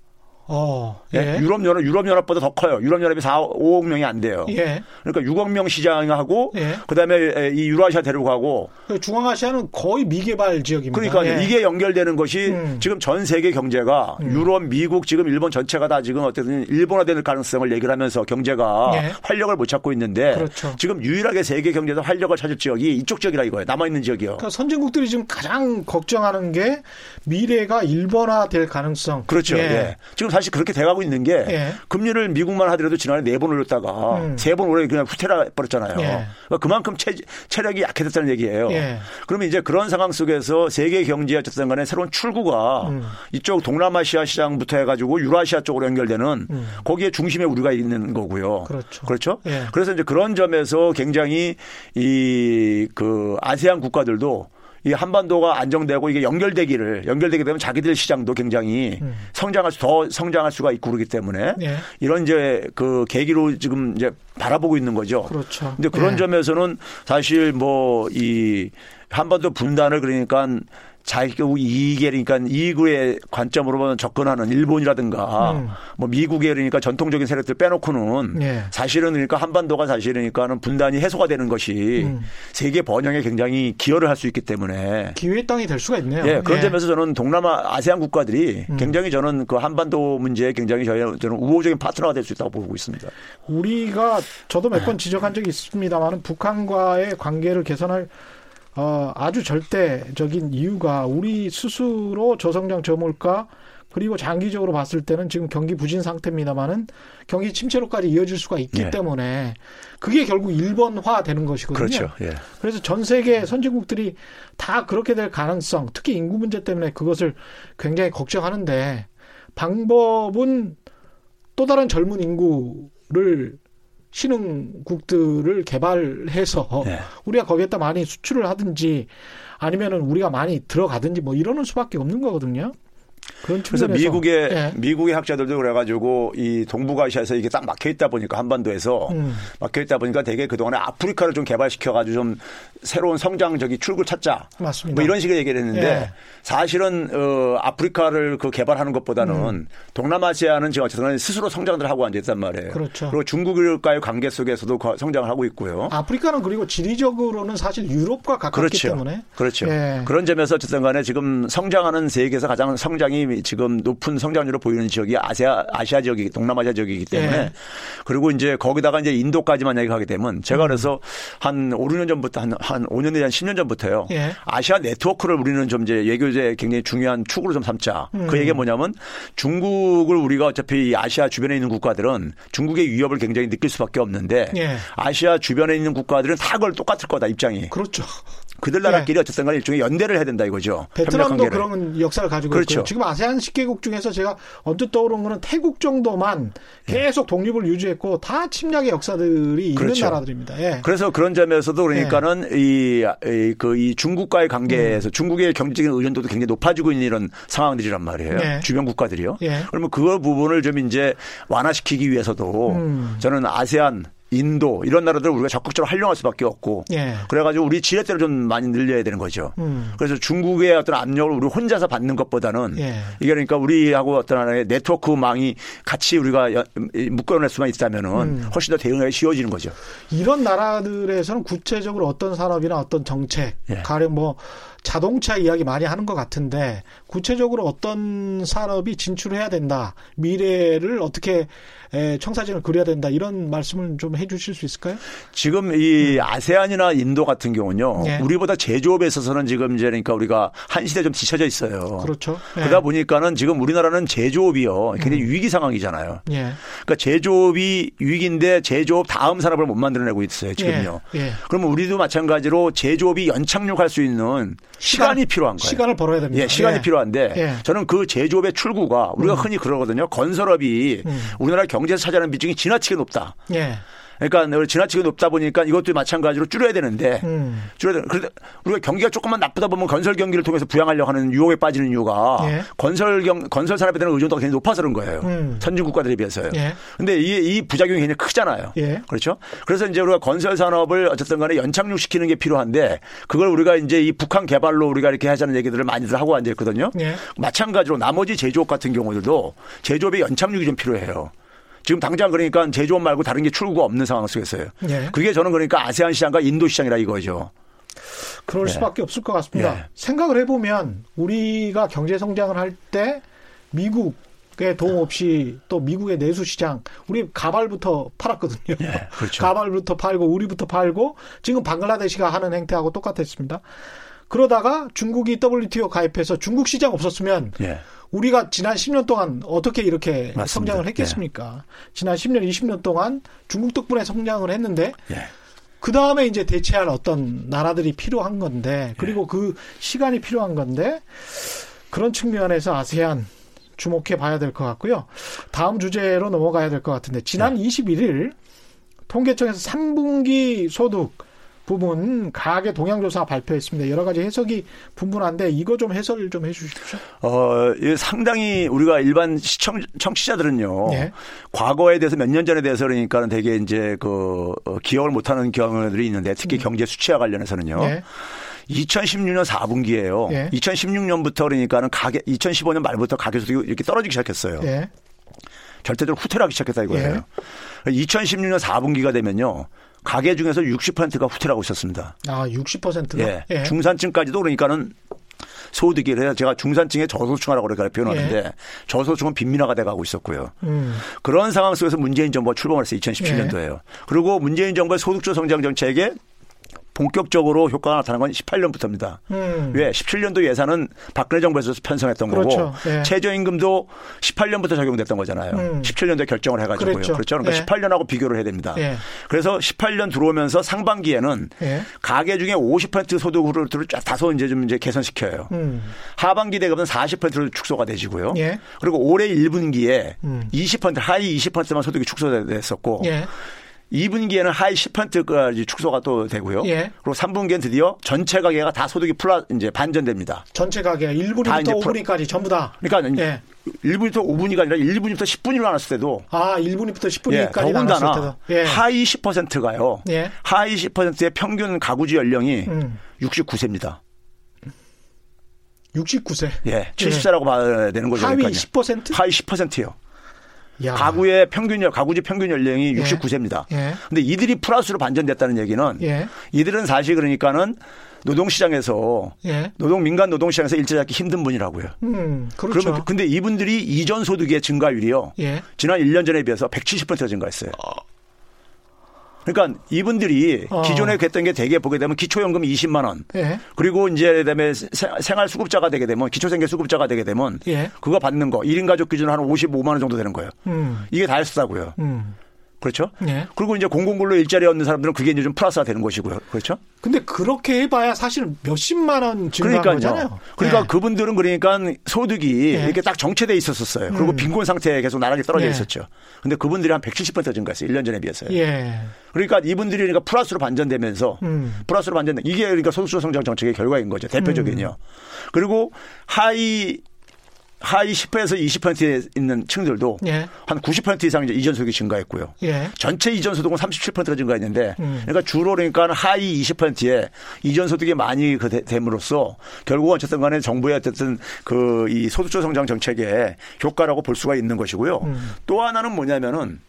어, 예. 예. 유럽 연합 유럽 연합보다 더 커요. 유럽 연합이 4, 5억 명이 안 돼요. 예. 그러니까 6억 명 시장하고 예. 그다음에 이 유라시아 데려가고 그 중앙아시아는 거의 미개발 지역입니다. 그러니까 예. 이게 연결되는 것이 음. 지금 전 세계 경제가 음. 유럽, 미국, 지금 일본 전체가 다 지금 어쨌든 일본화될 가능성을 얘기를 하면서 경제가 예. 활력을 못 찾고 있는데 그렇죠. 지금 유일하게 세계 경제에서 활력을 찾을 지역이 이쪽 지역이라 이거예요. 남아 있는 지역이요. 그러니까 선진국들이 지금 가장 걱정하는 게 미래가 일본화될 가능성. 그렇죠. 예. 예. 지금 사실 그렇게 돼가고 있는 게 예. 금리를 미국만 하더라도 지난해 네 번 올렸다가 음. 세번 올해 그냥 후퇴라 버렸잖아요. 예. 그러니까 그만큼 체, 체력이 약해졌다는 얘기예요. 예. 그러면 이제 그런 상황 속에서 세계 경제 어쨌든 간에 새로운 출구가 음. 이쪽 동남아시아 시장부터 해가지고 유라시아 쪽으로 연결되는 음. 거기에 중심에 우리가 있는 거고요. 그렇죠. 그렇죠. 예. 그래서 이제 그런 점에서 굉장히 이 그 아세안 국가들도 이 한반도가 안정되고 이게 연결되기를 연결되게 되면 자기들 시장도 굉장히 음. 성장할 수, 더 성장할 수가 있고 그러기 때문에 네. 이런 이제 그 계기로 지금 이제 바라보고 있는 거죠. 그렇죠. 근데 그런 네. 점에서는 사실 뭐 이 한반도 분단을 그러니까 자기 이익에 그러니까 이익의 관점으로 접근하는 일본이라든가 음. 뭐 미국에 그러니까 전통적인 세력들 빼놓고는 예. 사실은 그러니까 한반도가 사실이니까는 분단이 해소가 되는 것이 음. 세계 번영에 굉장히 기여를 할 수 있기 때문에 기회의 땅이 될 수가 있네요. 예, 그런 예. 점에서 저는 동남아 아세안 국가들이 음. 굉장히 저는 그 한반도 문제에 굉장히 저희 저는 우호적인 파트너가 될 수 있다고 보고 있습니다. 우리가 저도 몇 번 지적한 적이 있습니다만은 북한과의 관계를 개선할 어, 아주 절대적인 이유가 우리 스스로 저성장 저물가 그리고 장기적으로 봤을 때는 지금 경기 부진 상태입니다만은 경기 침체로까지 이어질 수가 있기 예. 때문에 그게 결국 일본화 되는 것이거든요. 그렇죠. 예. 그래서 전 세계 선진국들이 다 그렇게 될 가능성, 특히 인구 문제 때문에 그것을 굉장히 걱정하는데 방법은 또 다른 젊은 인구를 신흥국들을 개발해서 네. 우리가 거기에다 많이 수출을 하든지 아니면은 우리가 많이 들어가든지 뭐 이러는 수밖에 없는 거거든요. 그래서 미국의 네. 미국의 학자들도 그래가지고 이 동북아시아에서 이게 딱 막혀 있다 보니까 한반도에서 음. 막혀 있다 보니까 되게 그 동안에 아프리카를 좀 개발시켜가지고 좀 새로운 성장적인 출구 찾자. 맞습니다. 뭐 이런 식의 얘기를 했는데 네. 사실은 어 아프리카를 그 개발하는 것보다는 음. 동남아시아는 지금 어쨌든 스스로 성장을 하고 앉아 있단 말이에요. 그렇죠. 그리고 중국과의 관계 속에서도 성장을 하고 있고요. 아프리카는 그리고 지리적으로는 사실 유럽과 가깝기 그렇죠. 때문에 그렇죠. 예. 그런 점에서 어쨌든 간에 지금 성장하는 세계에서 가장 성장 이 지금 높은 성장률을 보이는 지역이 아시아 아시아 지역이 동남아시아 지역이기 때문에 네. 그리고 이제 거기다가 이제 인도까지만 얘기하게 되면 제가 음. 그래서 한 5, 6년 전부터 한, 한 5년 내지 한 10년 전부터요. 예. 아시아 네트워크를 우리는 좀 이제 외교제 굉장히 중요한 축으로 좀 삼자. 그 음. 그 얘기가 뭐냐면 중국을 우리가 어차피 아시아 주변에 있는 국가들은 중국의 위협을 굉장히 느낄 수밖에 없는데 예. 아시아 주변에 있는 국가들은 다 그걸 똑같을 거다 입장이. 그렇죠. 그들 나라끼리 네. 어쨌든 간에 일종의 연대를 해야 된다 이거죠. 베트남도 그런 역사를 가지고 그렇죠. 있고요. 지금 아세안 10개국 중에서 제가 언뜻 떠오른 거는 태국 정도만 예. 계속 독립을 유지했고 다 침략의 역사들이 그렇죠. 있는 나라들입니다. 예. 그래서 그런 점에서도 그러니까는 예. 이, 이, 그, 이 중국과의 관계에서 음. 중국의 경제적인 의존도도 굉장히 높아지고 있는 이런 상황들이란 말이에요. 예. 주변 국가들이요. 예. 그러면 그 부분을 좀 이제 완화시키기 위해서도 음. 저는 아세안 인도 이런 나라들을 우리가 적극적으로 활용할 수밖에 없고 예. 그래가지고 우리 지렛대를 좀 많이 늘려야 되는 거죠. 음. 그래서 중국의 어떤 압력을 우리 혼자서 받는 것보다는 예. 이게 그러니까 우리하고 어떤 하나의 네트워크망이 같이 우리가 묶어낼 수만 있다면은 음. 훨씬 더 대응하기 쉬워지는 거죠. 이런 나라들에서는 구체적으로 어떤 산업이나 어떤 정책, 예. 가령 뭐 자동차 이야기 많이 하는 것 같은데 구체적으로 어떤 산업이 진출해야 된다. 미래를 어떻게 청사진을 그려야 된다. 이런 말씀을 좀 해 주실 수 있을까요? 지금 이 음. 아세안이나 인도 같은 경우는요. 네. 우리보다 제조업에 있어서는 지금 이제 그러니까 우리가 한 시대 좀 뒤쳐져 있어요. 그렇죠. 네. 그러다 보니까는 지금 우리나라는 제조업이요. 굉장히 음. 위기 상황이잖아요. 네. 그러니까 제조업이 위기인데 제조업 다음 산업을 못 만들어내고 있어요. 지금요. 예. 그러면 우리도 마찬가지로 제조업이 연착륙할 수 있는 시간이 필요한 거예요. 시간을 벌어야 됩니다. 예, 시간이 예. 필요한데 예. 저는 그 제조업의 출구가 우리가 음. 흔히 그러거든요. 건설업이 음. 우리나라 경제에서 차지하는 비중이 지나치게 높다. 예. 그러니까 지나치게 높다 보니까 이것도 마찬가지로 줄여야 되는데 음. 줄여야 되는. 그런데 우리가 경기가 조금만 나쁘다 보면 건설 경기를 통해서 부양하려고 하는 유혹에 빠지는 이유가 예. 건설 경 건설 산업에 대한 의존도가 굉장히 높아서 그런 거예요. 음. 선진 국가들에 비해서요. 예. 근데 이, 이 부작용이 굉장히 크잖아요. 예. 그렇죠? 그래서 이제 우리가 건설 산업을 어쨌든 간에 연착륙시키는 게 필요한데 그걸 우리가 이제 이 북한 개발로 우리가 이렇게 하자는 얘기들을 많이들 하고 앉아 있거든요. 예. 마찬가지로 나머지 제조업 같은 경우들도 제조업의 연착륙이 좀 필요해요. 지금 당장 그러니까 제조업 말고 다른 게 출구가 없는 상황 속에서요. 예. 그게 저는 그러니까 아세안 시장과 인도 시장이라 이거죠. 그럴 예. 수밖에 없을 것 같습니다. 예. 생각을 해보면 우리가 경제 성장을 할 때 미국 의 도움 없이 또 미국의 내수 시장 우리 가발부터 팔았거든요. 예, 그렇죠. 가발부터 팔고 우리부터 팔고 지금 방글라데시가 하는 행태하고 똑같았습니다. 그러다가 중국이 WTO 가입해서 중국 시장 없었으면 예. 우리가 지난 10년 동안 어떻게 이렇게 맞습니다. 성장을 했겠습니까? 예. 지난 10년, 20년 동안 중국 덕분에 성장을 했는데 예. 그 다음에 이제 대체할 어떤 나라들이 필요한 건데 그리고 예. 그 시간이 필요한 건데 그런 측면에서 아세안 주목해 봐야 될 것 같고요. 다음 주제로 넘어가야 될 것 같은데 지난 21일 통계청에서 3분기 소득 부분 가계 동향조사 발표했습니다. 여러 가지 해석이 분분한데 이거 좀 해설 좀 해주십시오. 어, 상당히 우리가 일반 시청 청취자들은요. 네. 과거에 대해서 몇 년 전에 대해서 그러니까 되게 이제 그 어, 기억을 못하는 경우들이 있는데 특히 음. 경제 수치와 관련해서는요. 네. 2016년 4분기에요. 예. 2016년부터 그러니까는 가계 2015년 말부터 가계 소득이 이렇게 떨어지기 시작했어요. 예. 절대적으로 후퇴하기 시작했다 이거예요. 예. 2016년 4분기가 되면요. 가계 중에서 60%가 후퇴하고 있었습니다. 아, 60%가? 예. 예. 중산층까지도 그러니까는 소득이 그래서 제가 중산층의 저소득층이라고 그렇게 표현하는데 예. 저소득층은 빈민화가 돼가고 있었고요. 음. 그런 상황 속에서 문재인 정부가 출범을 했어요. 2017년도에요. 예. 그리고 문재인 정부의 소득주 성장 정책에 본격적으로 효과가 나타난 건 18년부터입니다. 음. 왜? 17년도 예산은 박근혜 정부에서 편성했던 그렇죠. 거고 예. 최저임금도 18년부터 적용됐던 거잖아요. 음. 17년도에 결정을 해가지고요. 그렇죠. 그렇죠? 그러니까 예. 18년하고 비교를 해야 됩니다. 예. 그래서 18년 들어오면서 상반기에는 예. 가계 중에 50% 소득을 다소 이제 좀 이제 개선시켜요. 음. 하반기 되면 40%로 축소가 되지고요. 예. 그리고 올해 1분기에 음. 20% 하위 20%만 소득이 축소됐었고 예. 2분기에는 하위 10%까지 축소가 또 되고요. 예. 그리고 3분기엔 드디어 전체 가계가 다 소득이 플라 이제 반전됩니다. 전체 가계 1분부터 5분위까지 전부 다. 그러니까 예. 1분부터 5분위가 아니라 1분부터 10분위로 나눴을 때도 아, 1분부터 10분위까지 예, 나눴을 때도 예. 하위 10%가요. 예. 하위 10%의 평균 가구주 연령이 음. 69세입니다. 69세. 예. 70세라고 봐야 되는 거죠. 하위 그러니까요. 10%? 하위 10%요. 야. 가구의 평균 가구주 평균 연령이 예. 69세입니다. 예. 근데 이들이 플러스로 반전됐다는 얘기는 예. 이들은 사실 그러니까는 노동시장에서 예. 노동 민간 노동시장에서 일자 잡기 힘든 분이라고요. 음, 그렇죠. 그러면 근데 이분들이 이전 소득의 증가율이요. 예. 지난 1년 전에 비해서 170%가 증가했어요. 그러니까 이분들이 어. 기존에 했던 게 대개 보게 되면 기초연금 20만 원. 예. 그리고 이제 그다음에 생활 수급자가 되게 되면 기초생계 수급자가 되게 되면 예. 그거 받는 거 1인 가족 기준 한 55만 원 정도 되는 거예요. 음. 이게 다였다고요. 음. 그렇죠? 네. 그리고 이제 공공근로 일자리 얻는 사람들은 그게 이제 좀 플러스가 되는 것이고요. 그렇죠? 근데 그렇게 해봐야 사실 몇십만 원 증가한 그러니까요. 거잖아요. 그러니까 네. 그분들은 그러니까 소득이 네. 이렇게 딱 정체돼 있었었어요. 그리고 음. 빈곤 상태에 계속 나락에 떨어져 네. 있었죠. 근데 그분들이 한 170% 증가했어요. 1년 전에 비해서요. 예. 그러니까 이분들이 그러니까 플러스로 반전되면서 음. 플러스로 반전된 이게 그러니까 소득주도 성장 정책의 결과인 거죠. 대표적인요. 음. 그리고 하위 하위 10%에서 20%에 있는 층들도 예. 한 90% 이상 이제 이전 소득이 증가했고요. 예. 전체 이전 소득은 37%가 증가했는데 음. 그러니까 주로 그러니까 하위 20%에 이전 소득이 많이 그 됨으로써 결국은 어쨌든 간에 정부의 어쨌든 그 이 소득주 성장 정책의 효과라고 볼 수가 있는 것이고요. 음. 또 하나는 뭐냐면은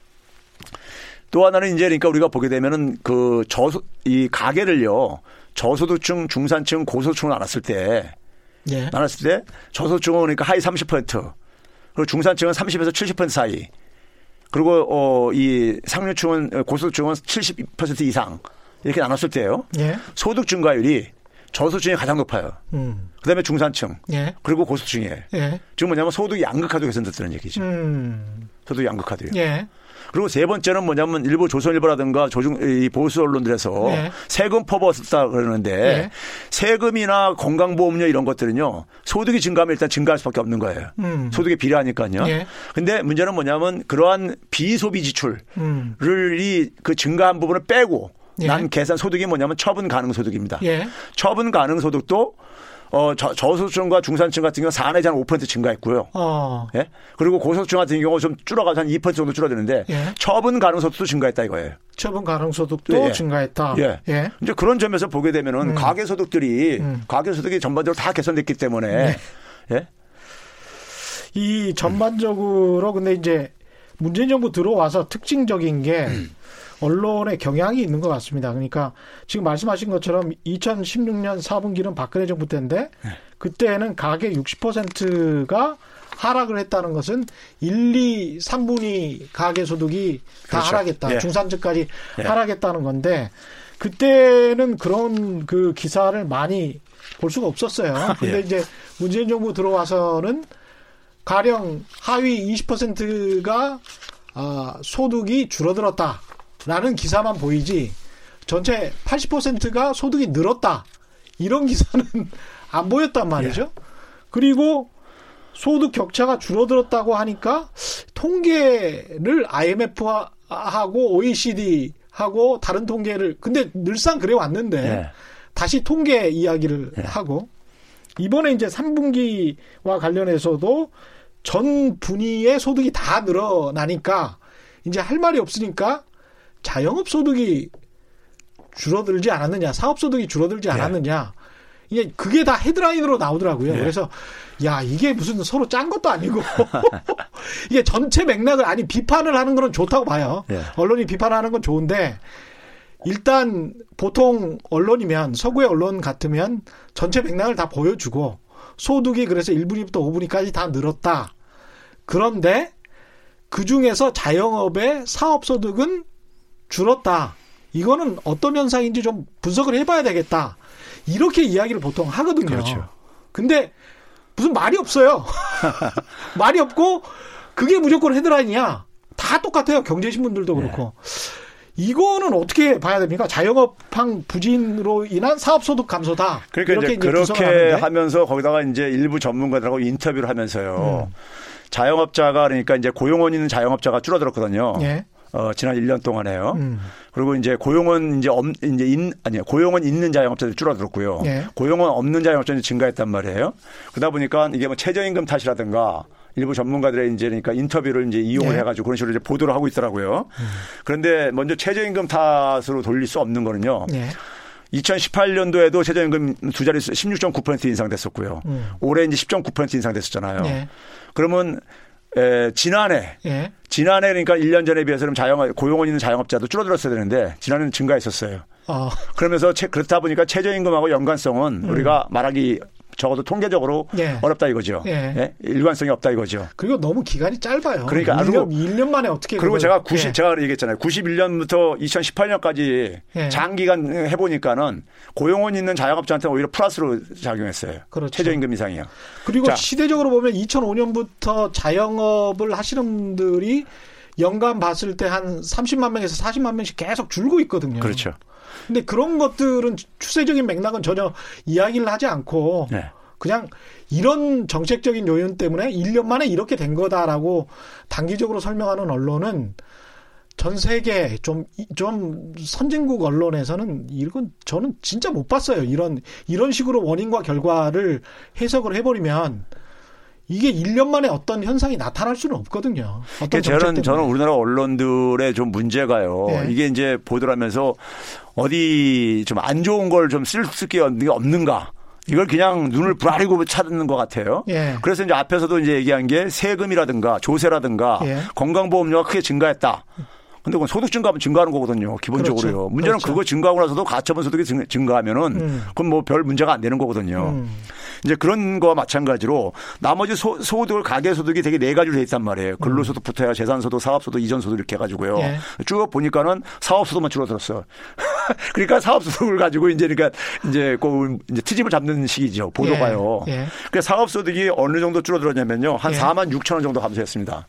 또 하나는 이제 그러니까 우리가 보게 되면은 그 저소 이 가계를요 저소득층, 중산층, 고소득층을 알았을 때 예. 나눴을 때 저소득층은 그러니까 하위 30% 그리고 중산층은 30에서 70% 사이 그리고 어, 이 상류층은 고소득층은 70% 이상 이렇게 나눴을 때요. 예. 소득 증가율이 저소득층이 가장 높아요. 음. 그다음에 중산층. 예. 그리고 고소득층이에요. 예. 지금 뭐냐면 소득이 양극화도 개선됐다는 얘기죠. 음. 소득이 양극화돼요. 예. 그리고 세 번째는 뭐냐면 일부 조선일보라든가 조중 이 보수 언론들에서 네. 세금 퍼부었다 그러는데 네. 세금이나 건강보험료 이런 것들은요 소득이 증가하면 일단 증가할 수밖에 없는 거예요. 음. 소득에 비례하니까요. 네. 근데 문제는 뭐냐면 그러한 비소비 지출을 음. 이그 증가한 부분을 빼고 예. 난 계산 소득이 뭐냐면 처분 가능 소득입니다. 예. 처분 가능 소득도 어, 저, 저소득층과 중산층 같은 경우 는 4내지 한5% 증가했고요. 어. 예? 그리고 고소득층 같은 경우 좀 줄어가서 한 2% 정도 줄어드는데 예. 처분 가능 소득도 증가했다 이거예요. 처분 가능 소득도 예. 증가했다. 예. 예. 이제 그런 점에서 보게 되면은 음. 가계 소득들이 음. 가계 소득이 전반적으로 다 개선됐기 때문에 네. 예. 이 전반적으로 근데 이제 문재인 정부 들어와서 특징적인 게 음. 언론의 경향이 있는 것 같습니다. 그러니까 지금 말씀하신 것처럼 2016년 4분기는 박근혜 정부 때인데 네. 그때는 가계 60%가 하락을 했다는 것은 1, 2, 3분위 가계 소득이 다 그렇죠. 하락했다. 예. 중산층까지 예. 하락했다는 건데 그때는 그런 그 기사를 많이 볼 수가 없었어요. 근데 예. 이제 문재인 정부 들어와서는 가령 하위 20%가 아, 소득이 줄어들었다. 라는 기사만 보이지 전체 80%가 소득이 늘었다. 이런 기사는 안 보였단 말이죠. 예. 그리고 소득 격차가 줄어들었다고 하니까 통계를 IMF하고 OECD하고 다른 통계를 근데 늘상 그래 왔는데 예. 다시 통계 이야기를 예. 하고 이번에 이제 3분기와 관련해서도 전 분위의 소득이 다 늘어나니까 이제 할 말이 없으니까 자영업 소득이 줄어들지 않았느냐, 사업 소득이 줄어들지 네. 않았느냐. 이게 그게 다 헤드라인으로 나오더라고요. 네. 그래서 야 이게 무슨 서로 짠 것도 아니고 이게 전체 맥락을 아니 비판을 하는 거는 좋다고 봐요. 네. 언론이 비판하는 건 좋은데 일단 보통 언론이면 서구의 언론 같으면 전체 맥락을 다 보여주고 소득이 그래서 1분위부터 5분위까지 다 늘었다. 그런데 그 중에서 자영업의 사업 소득은 줄었다. 이거는 어떤 현상인지 좀 분석을 해봐야 되겠다. 이렇게 이야기를 보통 하거든요. 그렇죠. 근데 무슨 말이 없어요. 말이 없고 그게 무조건 헤드라인이야. 다 똑같아요. 경제신문들도 그렇고. 네. 이거는 어떻게 봐야 됩니까? 자영업황 부진으로 인한 사업소득 감소다. 그러니까 이렇게 이제 그렇게 하면서 거기다가 이제 일부 전문가들하고 인터뷰를 하면서요. 음. 자영업자가 그러니까 이제 고용원 있는 자영업자가 줄어들었거든요. 예. 어, 지난 1년 동안에요. 음. 그리고 이제 고용은 이제 없, 이제 인, 아니요. 고용은 있는 자영업자들이 줄어들었고요. 예. 고용은 없는 자영업자들이 증가했단 말이에요. 그러다 보니까 이게 뭐 최저임금 탓이라든가 일부 전문가들의 이제 그러니까 인터뷰를 이제 이용을 예. 해가지고 그런 식으로 이제 보도를 하고 있더라고요. 음. 그런데 먼저 최저임금 탓으로 돌릴 수 없는 거는요. 예. 2018년도에도 최저임금 두 자릿수 16.9% 인상됐었고요. 음. 올해 이제 10.9% 인상됐었잖아요. 예. 그러면 에, 지난해 예. 지난해 그러니까 1년 전에 비해서는 자영업 고용원 있는 자영업자도 줄어들었어야 되는데 지난해는 증가했었어요. 어. 그러면서 그렇다 보니까 최저임금하고 연관성은 음. 우리가 말하기 적어도 통계적으로 예. 어렵다 이거죠. 예. 예. 일관성이 없다 이거죠. 그리고 너무 기간이 짧아요. 그러니까 1년, 1년 만에 어떻게 그리고 제가 90 예. 제가 얘기했잖아요. 91년부터 2018년까지 예. 장기간 해 보니까는 고용원 있는 자영업자한테 오히려 플러스로 작용했어요. 그렇죠. 최저임금 이상이요. 그리고 자. 시대적으로 보면 2005년부터 자영업을 하시는 분들이 연간 봤을 때 한 30만 명에서 40만 명씩 계속 줄고 있거든요. 그렇죠. 근데 그런 것들은 추세적인 맥락은 전혀 이야기를 하지 않고 네. 그냥 이런 정책적인 요인 때문에 1년 만에 이렇게 된 거다라고 단기적으로 설명하는 언론은 전 세계 좀, 좀 선진국 언론에서는 이건 저는 진짜 못 봤어요. 이런, 이런 식으로 원인과 결과를 해석을 해버리면 이게 1년 만에 어떤 현상이 나타날 수는 없거든요. 어떤 저는 저는 우리나라 언론들의 좀 문제가요. 네. 이게 이제 보도를 하면서 어디 좀 안 좋은 걸 좀 쓸 게 없는가. 이걸 그냥 눈을 부라리고 찾는 것 같아요. 예. 그래서 이제 앞에서도 이제 얘기한 게 세금이라든가 조세라든가 예. 건강보험료가 크게 증가했다. 근데 그건 소득 증가하면 증가하는 거거든요. 기본적으로요. 그렇죠. 문제는 그렇죠. 그거 증가하고 나서도 가처분 소득이 증가하면은 음. 그건 뭐 별 문제가 안 되는 거거든요. 음. 이제 그런 거와 마찬가지로 나머지 소, 소득을 가계 소득이 되게 네 가지로 돼 있단 말이에요. 근로소득부터 해야 재산소득, 사업소득, 이전소득 이렇게 해가지고요. 예. 쭉 보니까는 사업소득만 줄어들었어요. 그러니까 사업 소득을 가지고 이제 그러니까 이제 꼭 이제 트집을 잡는 시기죠. 보도가요. 예. 예. 그러니까 사업 소득이 어느 정도 줄어들었냐면요. 한 예. 4만 6천 원 정도 감소했습니다.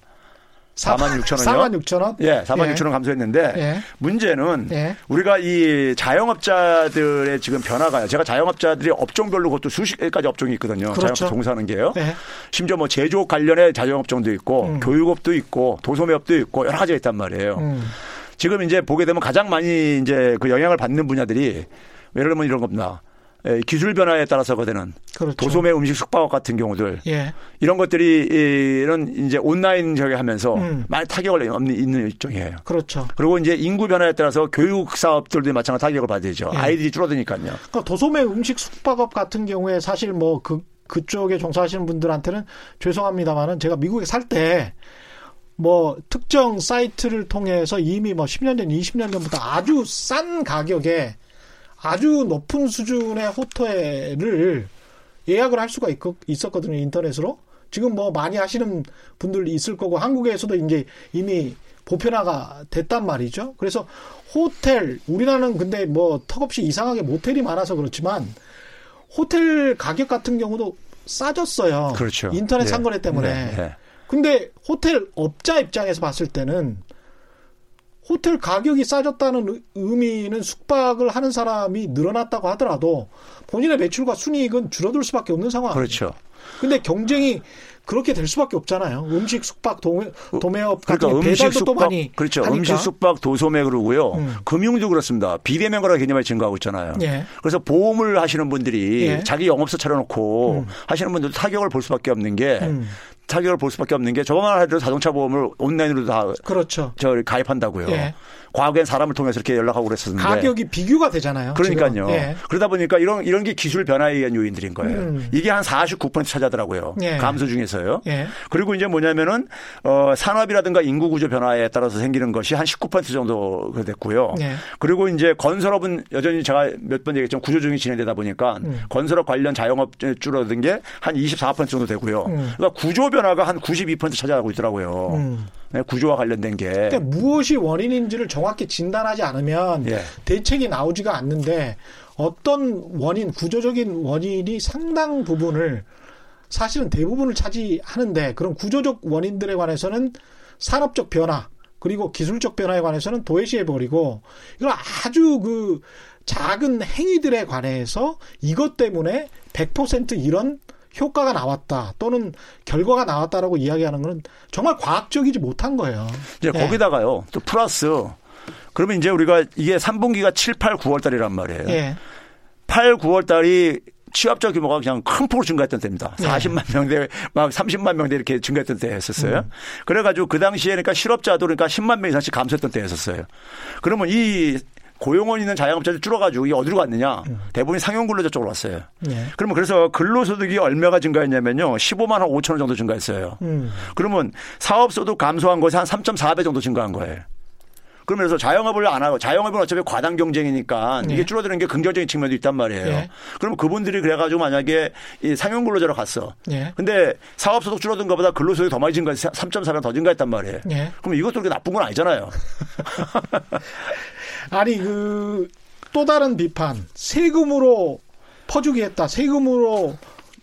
4만 6천 원이요? 4만 6천 원? 예, 4만 예. 6천 원 감소했는데 예. 문제는 예. 우리가 이 자영업자들의 지금 변화가요. 제가 자영업자들이 업종별로 그것도 수십 가지 업종이 있거든요. 그렇죠. 자영업 종사하는 게요. 예. 심지어 뭐 제조업 관련의 자영업종도 있고 음. 교육업도 있고 도소매업도 있고 여러 가지가 있단 말이에요. 음. 지금 이제 보게 되면 가장 많이 이제 그 영향을 받는 분야들이 예를 들면 이런 겁니다. 예, 기술 변화에 따라서 거되는 그렇죠. 도소매 음식 숙박업 같은 경우들 예. 이런 것들이 이런 이제 온라인 저기 하면서 음. 많이 타격을 있는 일종이에요. 그렇죠. 그리고 이제 인구 변화에 따라서 교육 사업들도 마찬가지 타격을 받으죠. 예. 아이들이 줄어드니까요. 그러니까 도소매 음식 숙박업 같은 경우에 사실 뭐그 그쪽에 종사하시는 분들한테는 죄송합니다만은 제가 미국에 살 때 뭐 특정 사이트를 통해서 이미 뭐 10년 전, 20년 전부터 아주 싼 가격에 아주 높은 수준의 호텔을 예약을 할 수가 있, 있었거든요 인터넷으로 지금 뭐 많이 하시는 분들 있을 거고 한국에서도 이제 이미 보편화가 됐단 말이죠. 그래서 호텔 우리나라는 근데 뭐 턱없이 이상하게 모텔이 많아서 그렇지만 호텔 가격 같은 경우도 싸졌어요. 그렇죠. 인터넷 네. 상거래 때문에. 네. 네. 근데 호텔 업자 입장에서 봤을 때는 호텔 가격이 싸졌다는 의미는 숙박을 하는 사람이 늘어났다고 하더라도 본인의 매출과 순이익은 줄어들 수밖에 없는 상황. 그렇죠. 근데 경쟁이 그렇게 될 수밖에 없잖아요. 음식 숙박 도매, 도매업 같은 그러니까 음식 숙박 많이 그렇죠. 하니까. 음식 숙박 도소매 그러고요. 음. 금융도 그렇습니다. 비대면 거래 개념이 증가하고 있잖아요. 예. 그래서 보험을 하시는 분들이 예. 자기 영업소 차려놓고 음. 하시는 분들 타격을 볼 수밖에 없는 게 음. 타격을 볼 수밖에 없는 게 저것만 하더라도 자동차 보험을 온라인으로 다 그렇죠. 저 가입한다고요. 예. 과거엔 사람을 통해서 이렇게 연락하고 그랬었는데 가격이 비교가 되잖아요. 그러니까요. 예. 그러다 보니까 이런 이런 게 기술 변화에 의한 요인들인 거예요. 음. 이게 한 49% 차지하더라고요. 예. 감소 중에서요. 예. 그리고 이제 뭐냐면은 어 산업이라든가 인구 구조 변화에 따라서 생기는 것이 한 19% 정도 됐고요. 예. 그리고 이제 건설업은 여전히 제가 몇 번 얘기했지만 구조조정이 진행되다 보니까 음. 건설업 관련 자영업 줄어든 게 한 24% 정도 되고요. 음. 그러니까 구조 변화가 한 92% 차지하고 있더라고요. 음. 네, 구조와 관련된 게. 그러니까 무엇이 원인인지를 정확히 진단하지 않으면 예. 대책이 나오지가 않는데 어떤 원인, 구조적인 원인이 상당 부분을 사실은 대부분을 차지하는데 그런 구조적 원인들에 관해서는 산업적 변화 그리고 기술적 변화에 관해서는 도외시해 버리고 이걸 아주 그 작은 행위들에 관해서 이것 때문에 100% 이런 효과가 나왔다 또는 결과가 나왔다라고 이야기하는 것은 정말 과학적이지 못한 거예요. 이제 네. 거기다가요. 또 플러스 그러면 이제 우리가 이게 3분기가 7, 8, 9월 달이란 말이에요. 네. 8, 9월 달이 취업자 규모가 그냥 큰 폭으로 증가했던 때입니다. 40만 명대, 막 30만 명대 이렇게 증가했던 때였었어요. 음. 그래가지고 그 당시에 그러니까 실업자도 그러니까 10만 명 이상씩 감소했던 때였었어요. 그러면 이 고용원 있는 자영업자들 줄어가지고 이게 어디로 갔느냐? 음. 대부분이 상용 근로자 쪽으로 왔어요. 네. 그러면 그래서 근로소득이 얼마가 증가했냐면요. 15만 원 5천 원 정도 증가했어요. 음. 그러면 사업소득 감소한 것이 한 3.4배 정도 증가한 거예요. 그러면서 자영업을 안 하고 자영업은 어차피 과당 경쟁이니까 네. 이게 줄어드는 게 긍정적인 측면도 있단 말이에요. 네. 그러면 그분들이 그래가지고 만약에 이 상용 근로자로 갔어. 네. 근데 사업 소득 줄어든 것보다 근로 소득이 더 많이 증가, 3.4배 더 증가했단 말이에요. 네. 그럼 이것도 그렇게 나쁜 건 아니잖아요. 아니 그 또 다른 비판 세금으로 퍼주기 했다. 세금으로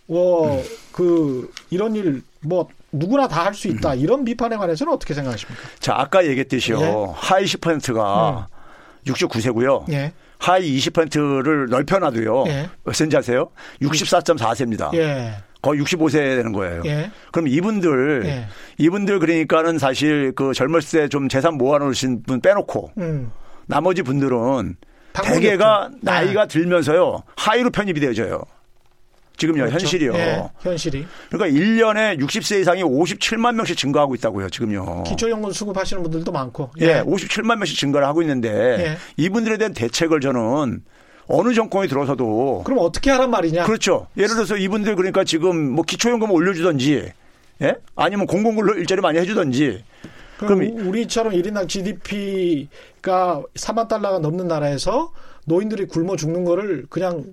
뭐그 이런 일 뭐 누구나 다 할 수 있다. 음. 이런 비판에 관해서는 어떻게 생각하십니까? 자 아까 얘기했듯이요. 예. 하위 10%가 음. 69세고요. 예. 하위 20%를 넓혀놔도요. 예. 몇 세인지 아세요? 64.4세입니다. 예. 거의 65세 되는 거예요. 예. 그럼 이분들, 예. 이분들 그러니까는 사실 그 젊을 때 좀 재산 모아놓으신 분 빼놓고 음. 나머지 분들은 대개가 나이가 네. 들면서요 하이로 편입이 되어져요. 지금요 그렇죠. 현실이요. 네, 현실이. 그러니까 1년에 60세 이상이 57만 명씩 증가하고 있다고요. 지금요. 기초연금 수급하시는 분들도 많고. 예, 예 57만 명씩 증가를 하고 있는데 예. 이분들에 대한 대책을 저는 어느 정권이 들어서도 그럼 어떻게 하란 말이냐? 그렇죠. 예를 들어서 이분들 그러니까 지금 뭐 기초연금 올려주든지 예? 아니면 공공근로 일자리 많이 해주든지 그럼 우리처럼 1인당 GDP가 4만 달러가 넘는 나라에서 노인들이 굶어 죽는 거를 그냥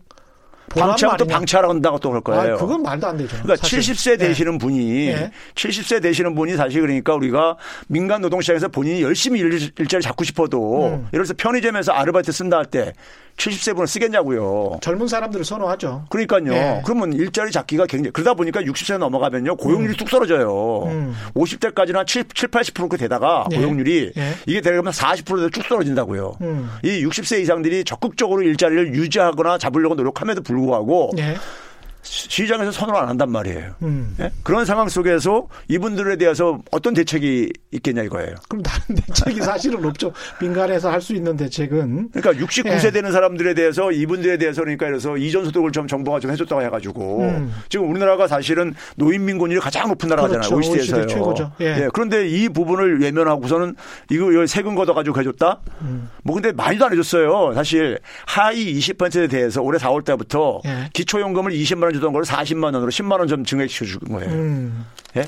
방치하면 또 방치하라고 한다고 또 그럴 거예요. 아, 그건 말도 안 되죠. 그러니까 사실. 70세 되시는 네. 분이 네. 70세 되시는 분이 사실 그러니까 우리가 민간 노동 시장에서 본인이 열심히 일, 일자리 잡고 싶어도 음. 예를 들어서 편의점에서 아르바이트 쓴다 할 때 70세 분을 쓰겠냐고요. 젊은 사람들을 선호하죠. 그러니까요. 네. 그러면 일자리 잡기가 굉장히 그러다 보니까 60세 넘어가면요 고용률이 음. 뚝 떨어져요. 음. 50대까지는 7, 7 80% 되다가 네. 고용률이 네. 이게 되려면 40%로 쭉 떨어진다고요. 음. 이 60세 이상들이 적극적으로 일자리를 유지하거나 잡으려고 노력함에도 불구하고 네. 시장에서 선언을 안 한단 말이에요. 음. 네? 그런 상황 속에서 이분들에 대해서 어떤 대책이 있겠냐 이거예요. 그럼 다른 대책이 사실은 없죠. 민간에서 할 수 있는 대책은. 그러니까 69세 예. 되는 사람들에 대해서 이분들에 대해서 그러니까 그래서 이전 소득을 좀 정부가 좀 해줬다고 해가지고 음. 지금 우리나라가 사실은 노인 민곤율이 가장 높은 나라잖아요. 그렇죠. OECD에서요. OECD 최고죠. 예. 예. 그런데 이 부분을 외면하고서는 이거 세금 걷어가지고 해줬다? 음. 뭐 근데 많이도 안 해줬어요. 사실 하위 20%에 대해서 올해 4월 달부터 예. 기초연금을 20만 원 주던 걸 40만 원으로 10만 원 좀 증액시켜 준 거예요. 음. 예?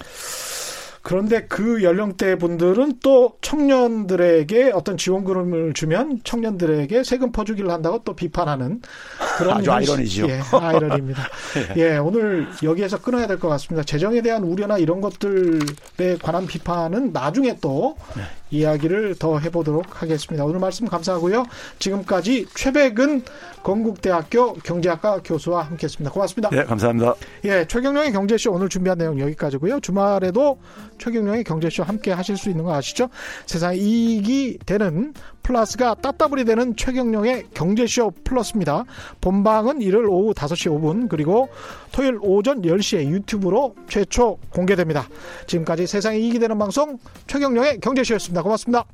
그런데 그 연령대 분들은 또 청년들에게 어떤 지원금을 주면 청년들에게 세금 퍼주기를 한다고 또 비판하는 그런 아주 아이러니죠. 예, 아이러니입니다. 예. 예, 오늘 여기에서 끊어야 될 것 같습니다. 재정에 대한 우려나 이런 것들에 관한 비판은 나중에 또 네. 이야기를 더 해보도록 하겠습니다. 오늘 말씀 감사하고요. 지금까지 최백은 건국대학교 경제학과 교수와 함께했습니다. 고맙습니다. 네, 감사합니다. 예, 최경령의 경제쇼 오늘 준비한 내용 여기까지고요. 주말에도 최경령의 경제쇼 함께 하실 수 있는 거 아시죠? 세상 이익이 되는 플러스가 따따블이 되는 최경령의 경제쇼 플러스입니다. 본방은 일요일 오후 5시 5분 그리고 토요일 오전 10시에 유튜브로 최초 공개됩니다. 지금까지 세상에 이익이 되는 방송 최경령의 경제쇼였습니다. 고맙습니다.